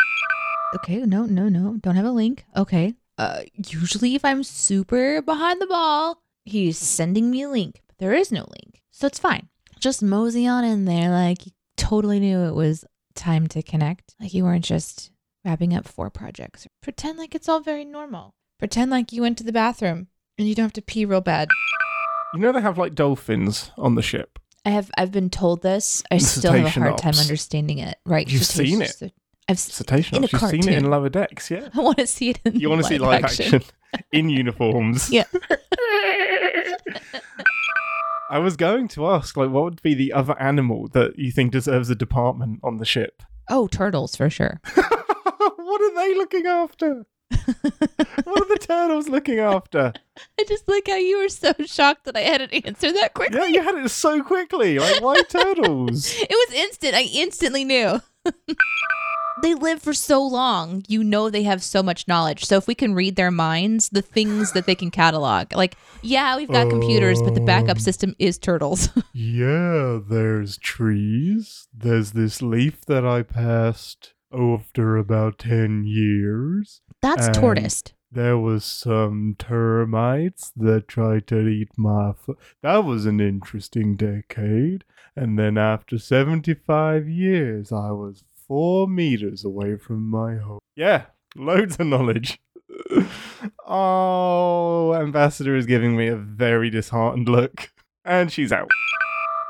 Okay, no, no, no. Don't have a link. Okay. Uh, usually if I'm super behind the ball, he's sending me a link, but there is no link, so it's fine. Just mosey on in there, like you totally knew it was time to connect. Like you weren't just wrapping up four projects. Pretend like it's all very normal. Pretend like you went to the bathroom and you don't have to pee real bad. You know they have like dolphins on the ship. I have I've been told this. I still have a hard time understanding it. Right? You've seen it. I've Cetacean. Ops. You've seen it cartoon. in Lower Decks, yeah. I want to see it in You want to see live action, in uniforms. Yeah. I was going to ask, like, what would be the other animal that you think deserves a department on the ship? Oh, turtles for sure. what are they looking after? what are the turtles looking after? I just like how you were so shocked that I had an answer that quickly. Yeah, you had it so quickly. Like, why turtles? It was instant. I instantly knew. They live for so long. You know they have so much knowledge. So if we can read their minds, the things that they can catalog. Like, yeah, we've got computers, but the backup Um. system is turtles. Yeah, there's trees. There's this leaf that I passed after about 10 years. That's Um, tortoise. There was some termites that tried to eat my foot. That was an interesting decade. And then after 75 years, I was four meters away from my home. Yeah, loads of knowledge. oh, Ambassador is giving me a very disheartened look. And she's out.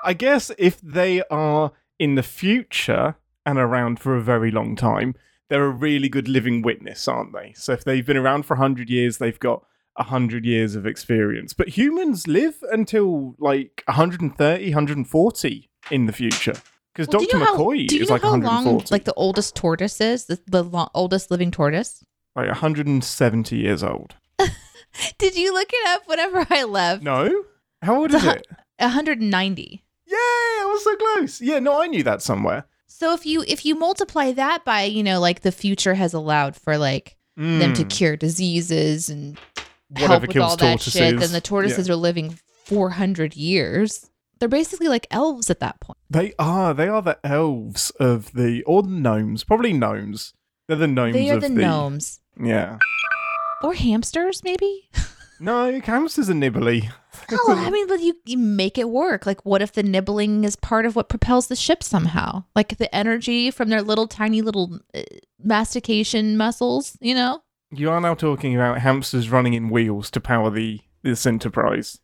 I guess if they are in the future and around for a very long time, they're a really good living witness, aren't they? So if they've been around for 100 years, they've got 100 years of experience. But humans live until like 130, 140 in the future. Because Well, do Dr. you know how- McCoy do you is know like how 140. long like the oldest tortoise is? The, the lo- oldest living tortoise? like 170 years old. Did you look it up whenever I left? No? How old is The- it? 190. Yay! I was so close. Yeah, no, I knew that somewhere. So if you if you multiply that by, you know, like the future has allowed for like them to Mm, cure diseases and help with all that shit, then the tortoises are living 400 years. They're basically like elves at that point. They are. They are the elves of the, or the gnomes. Probably gnomes. They're the gnomes they are of the, gnomes. Yeah. Or hamsters, maybe? No, hamsters are nibbly. Oh, I mean, but you, you make it work. Like, what if the nibbling is part of what propels the ship somehow? Like the energy from their little tiny little uh, mastication muscles, you know? You are now talking about hamsters running in wheels to power the this enterprise.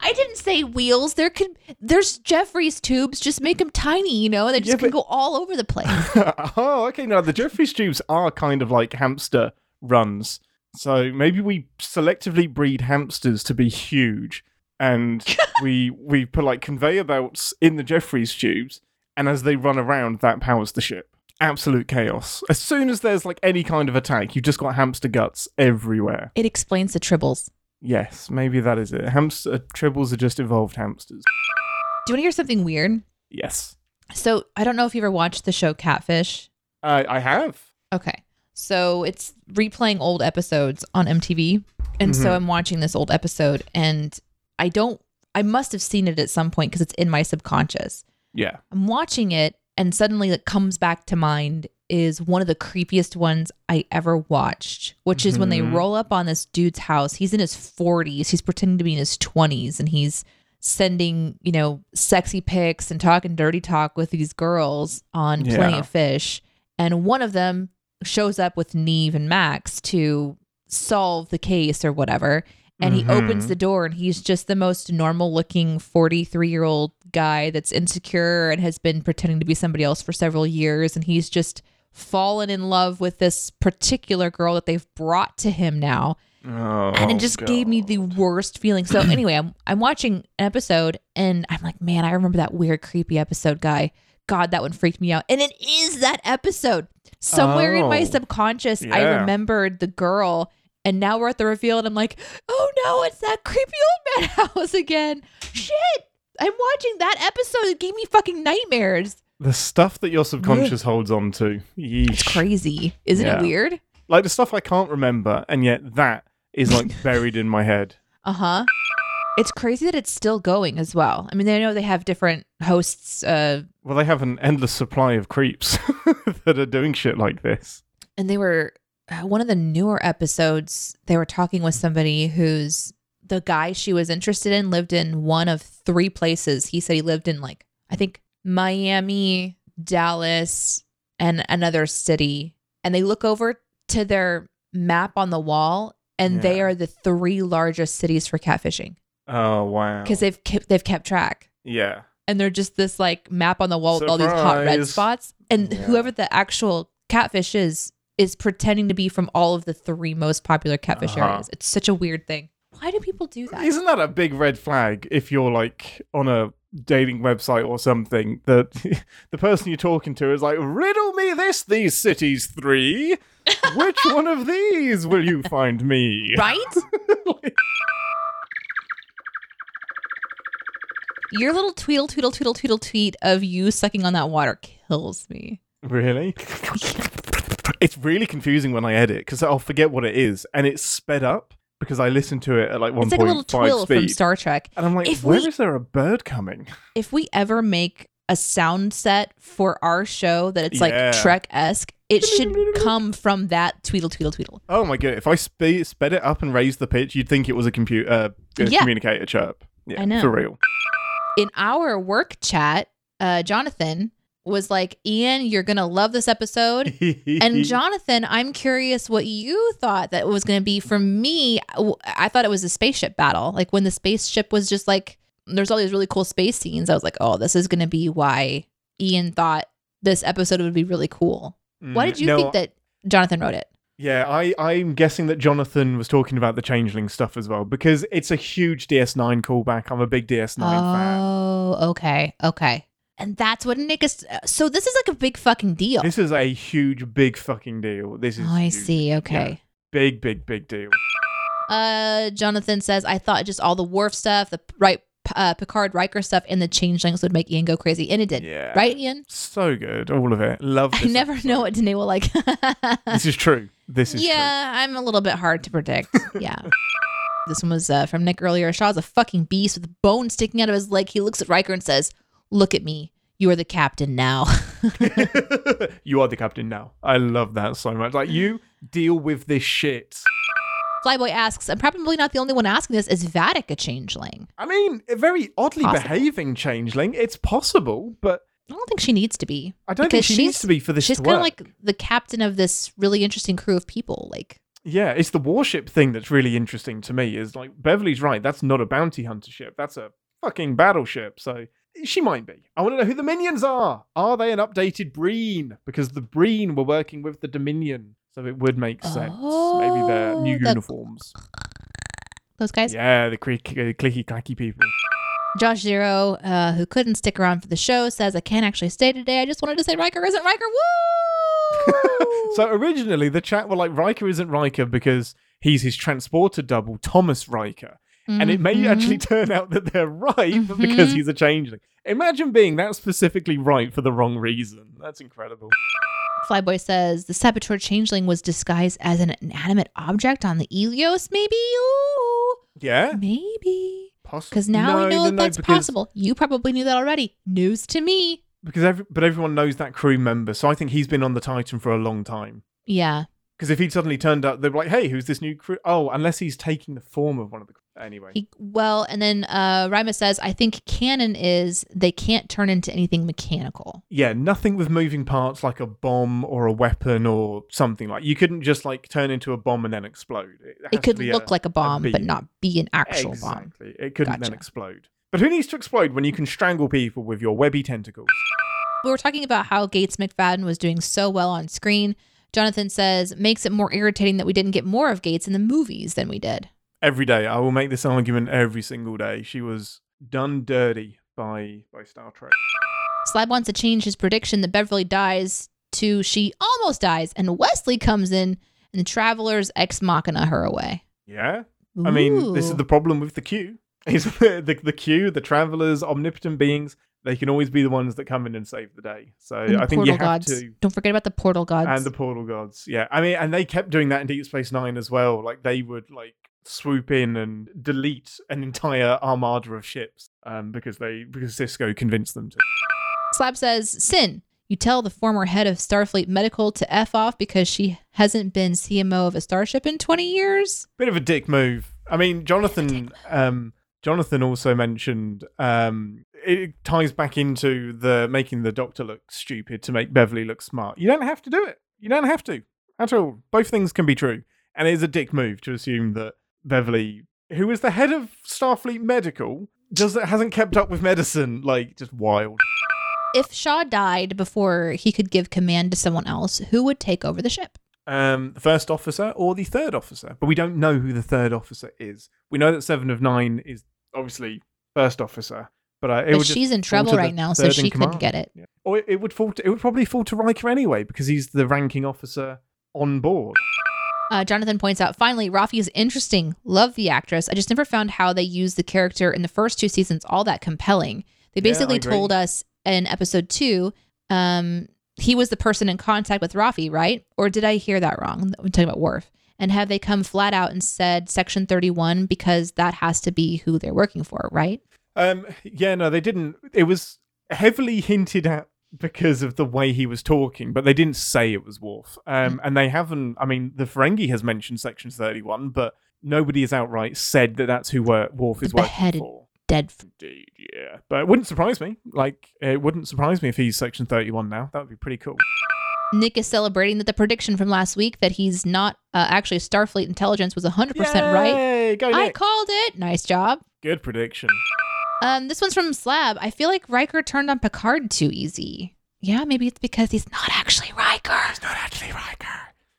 I didn't say wheels. There could there's Jefferies tubes. Just make them tiny, you know. They just Yeah, can but- go all over the place. oh, okay. Now the Jefferies tubes are kind of like hamster runs. So maybe we selectively breed hamsters to be huge, and we we put like conveyor belts in the Jefferies tubes, and as they run around, that powers the ship. Absolute chaos. As soon as there's like any kind of attack, you've just got hamster guts everywhere. it explains the tribbles. Yes, maybe that is it. Hamster tribbles are just evolved hamsters. Do you want to hear something weird? Yes, So I don't know if you ever watched the show Catfish. uh, I have. Okay. So it's replaying old episodes on MTV. And so Mhm. I'm watching this old episode and I don't, I must have seen it at some point because it's in my subconscious. Yeah. I'm watching it and suddenly it comes back to mind is one of the creepiest ones I ever watched, which is when they Mhm. roll up on this dude's house. He's in his 40s, he's pretending to be in his 20s, and he's sending, you know, sexy pics and talking dirty talk with these girls on Plenty of Fish. And one of them shows up with Nev and Max to solve the case or whatever. And he opens the door and he's just the most normal looking 43 year old guy that's insecure and has been pretending to be somebody else for several years. And he's just fallen in love with this particular girl that they've brought to him now Oh, and it oh, just gave me the worst feeling. So anyway, I'm I'm watching an episode and I'm like, man, I remember that weird, creepy episode guy. God, that one freaked me out. And it is that episode. Somewhere in my Oh, subconscious, I remembered the girl. And now we're at the reveal, and I'm like, oh no, it's that creepy old man house again. Shit. I'm watching that episode. It gave me fucking nightmares. The stuff that your subconscious holds on to. Yeesh. It's crazy. Isn't Yeah. it weird? Like the stuff I can't remember, and yet that is like buried in my head. Uh huh. It's crazy that it's still going as well. I mean, I know they have different hosts, uh, Well, they have an endless supply of creeps that are doing shit like this. and they were uh, one of the newer episodes. They were talking with somebody who's the guy she was interested in lived in one of three places. He said he lived in like I think Miami, Dallas, and another city. And they look over to their map on the wall, and they are the three largest cities for catfishing Oh wow! because they've kept, they've kept track. yeah, and they're just this like map on the wall with all these hot red spots. And Yeah. whoever the actual catfish is is pretending to be from all of the three most popular catfish Uh-huh. areas. It's such a weird thing. Why do people do that? isn't that a big red flag if you're like on a dating website or something that the person you're talking to is like, riddle me this, these cities three. Which one of these will you find me? Right? Your little tweedle tweedle tweedle tweedle tweet of you sucking on that water kills me. Really? it's really confusing when I edit because I'll forget what it is and it's sped up because I listened to it at like It's like a little 1.5 twill from. Star Trek. and I'm like, If where is we- there a bird coming? If we ever make a sound set for our show that it's like Trek esque, it should come from that tweedle tweedle tweedle. Oh my god! If I spe- sped it up and raised the pitch, you'd think it was a computer, uh, Yeah. communicator chirp. Yeah, I know. for real. in our work chat, uh, Jonathan was like, Ian, you're going to love this episode. And Jonathan, I'm curious what you thought that was going to be. For me, I thought it was a spaceship battle. Like when the spaceship was just like, there's all these really cool space scenes. I was like, oh, this is going to be why Ian thought this episode would be really cool. Why Mm, did you no, think that Jonathan wrote it? Yeah, I, I'm guessing that Jonathan was talking about the changeling stuff as well because it's a huge DS9 callback. I'm a big DS9 fan. Oh, okay. Okay. And that's what Nick is. So this is like a big fucking deal. This is a huge, big fucking deal. This is oh, I huge. see. Okay. big, big, big deal. Uh, Jonathan says, I thought just all the Worf stuff, the right uh, Picard Riker stuff, and the changelings would make Ian go crazy, and it did. Yeah, Right, Ian? So good, all of it. Love. I never episode. know what Deneé will like. This is true. This is true. yeah, I'm a little bit hard to predict. Yeah. this one was uh, from Nick earlier. Shaw's a fucking beast with a bone sticking out of his leg. He looks at Riker and says, Look at me. You are the captain now. you are the captain now. I love that so much. Like you deal with this shit. Flyboy asks, I'm probably not the only one asking this, is Vadic a changeling? I mean, a very oddly Possible. behaving changeling. It's possible, but I don't think she needs to be. I don't think she needs to be for this She's kind of like the captain of this really interesting crew of people. Like, Yeah, it's the warship thing that's really interesting to me. Is like Beverly's right. That's not a bounty hunter ship. That's a fucking battleship. So she might be. I want to know who the minions are. Are they an updated Breen? Because the Breen were working with the Dominion, so it would make sense. Maybe they're new Oh, the- uniforms. those guys. Yeah, the click, uh, clicky clacky people. Josh Zero, uh, who couldn't stick around for the show, says, I can't actually stay today. I just wanted to say Riker isn't Riker. Woo! so originally the chat were like Riker isn't Riker because he's his transporter double, Thomas Riker. And it may Mhm. actually turn out that they're right but because he's a changeling. Imagine being that specifically right for the wrong reason. That's incredible. Flyboy says the saboteur changeling was disguised as an inanimate object on the Eleos, maybe? Ooh, Yeah, maybe. possible. Because now No, we know no, that no, that's because, possible. You probably knew that already. News to me. Because every, but everyone knows that crew member, so I think he's been on the Titan for a long time. Yeah. Because if he'd suddenly turned up, they'd be like, "Hey, who's this new crew?" Oh, unless he's taking the form of one of the. Anyway, He, well, and then uh, Rima says, I think canon is they can't turn into anything mechanical. yeah, nothing with moving parts like a bomb or a weapon or something like. You couldn't just like turn into a bomb and then explode. It, It could look like a bomb, but not be an actual bomb. exactly. It couldn't then explode. But who needs to explode when you can strangle people with your webby tentacles? We were talking about how Gates McFadden was doing so well on screen. Jonathan says, makes it more irritating that we didn't get more of Gates in the movies than we did. Every day, I will make this argument every single day. She was done dirty by by Star Trek. Slab wants to change his prediction that Beverly dies to she almost dies, and Wesley comes in and the travelers ex machina her away. Yeah, I mean, this is the problem with the Q. Is the the Q, the travelers, omnipotent beings. They can always be the ones that come in and save the day. So I think you have gods. to. Don't forget about the portal gods. And the portal gods, yeah. I mean, and they kept doing that in Deep Space Nine as well. Like they would like swoop in and delete an entire armada of ships, um, because they because Sisko convinced them to. Slab says, Sin, you tell the former head of Starfleet Medical to F off because she hasn't been CMO of a starship in 20 years? Bit of a dick move. I mean, Jonathan. Um, Jonathan also mentioned um, it ties back into the making the Doctor look stupid to make Beverly look smart. You don't have to do it. You don't have to at all. Both things can be true, and it is a dick move to assume that Beverly, who is the head of Starfleet Medical, does hasn't kept up with medicine. Like just wild. If Shaw died before he could give command to someone else, who would take over the ship? um, the first officer or the third officer, but we don't know who the third officer is. We know that Seven of Nine is obviously first officer, But uh, it But she's in trouble right now, so she couldn't get it. Yeah. Or it, it would fall. To, it would probably fall to Riker anyway because he's the ranking officer on board. Uh, Jonathan points out, finally, Raffi is interesting. Love the actress. I just never found how they used the character in the first two seasons all that compelling. They basically agree. told us in episode two, um, he was the person in contact with Raffi, right? Or did I hear that wrong? I'm talking about Worf. And have they come flat out and said Section 31 because that has to be who they're working for, right? Um, yeah, no, they didn't. It was heavily hinted at because of the way he was talking, but they didn't say it was Worf. Um, and they haven't. I mean, the Ferengi has mentioned Section Thirty-One, but nobody has outright said that that's who Wor- Worf is working for. Dead. Indeed, yeah. But it wouldn't surprise me. Like, it wouldn't surprise me if he's Section Thirty-One now. That would be pretty cool. Nick is celebrating that the prediction from last week that he's not uh, actually Starfleet intelligence was 100% right. Yay, Go I called it. Nice job. Good prediction. Um, this one's from Slab. I feel like Riker turned on Picard too easy. Yeah, maybe it's because he's not actually Riker. It's not actually Riker.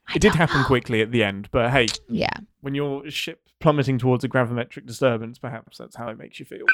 I It did happen know. quickly at the end, but hey, Yeah. when your ship plummeting towards a gravimetric disturbance, perhaps that's how it makes you feel.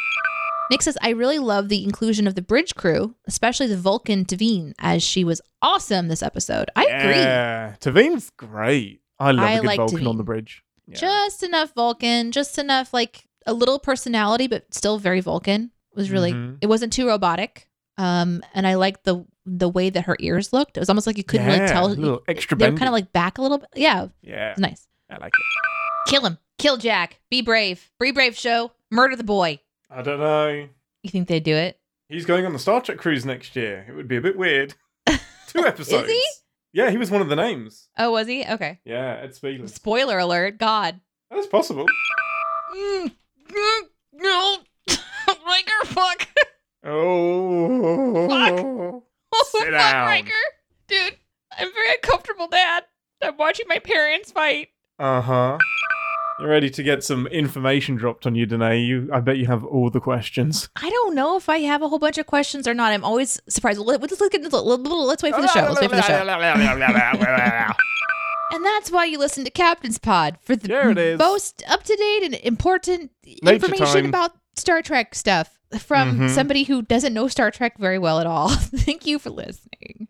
Nick says, I really love the inclusion of the bridge crew, especially the Vulcan T'Veen, as she was awesome this episode. I agree. Yeah, T'Veen's great. I love I a good like Vulcan on the bridge. Yeah. Just enough Vulcan, just enough like a little personality, but still very Vulcan. It was really Mhm. it wasn't too robotic. Um, and I liked the the way that her ears looked. It was almost like you couldn't really Yeah, tell. a little extra They're kind of like back a little bit. Yeah, yeah, nice. I like it. Kill him. Kill Jack. Be brave. Be brave, show. Murder the boy. I don't know. You think they'd do it? He's going on the Star Trek cruise next year. It would be a bit weird. Two episodes. Is he? Yeah, he was one of the names. Oh, was he? Okay. Yeah, Ed Speleers. Spoiler alert. God. That's possible. No. Riker, fuck. Oh. Sit fuck, down. Riker. Dude, I'm very uncomfortable, Dad. I'm watching my parents fight. Uh huh. You're ready to get some information dropped on you, Deneé. You, I bet you have all the questions. I don't know if I have a whole bunch of questions or not. I'm always surprised. Let- look at Let's wait for the show. Let's wait for the show. And that's why you listen to Captain's Pod for the most up to date and important Nature information time. about Star Trek stuff from Mhm. somebody who doesn't know Star Trek very well at all. Thank you for listening.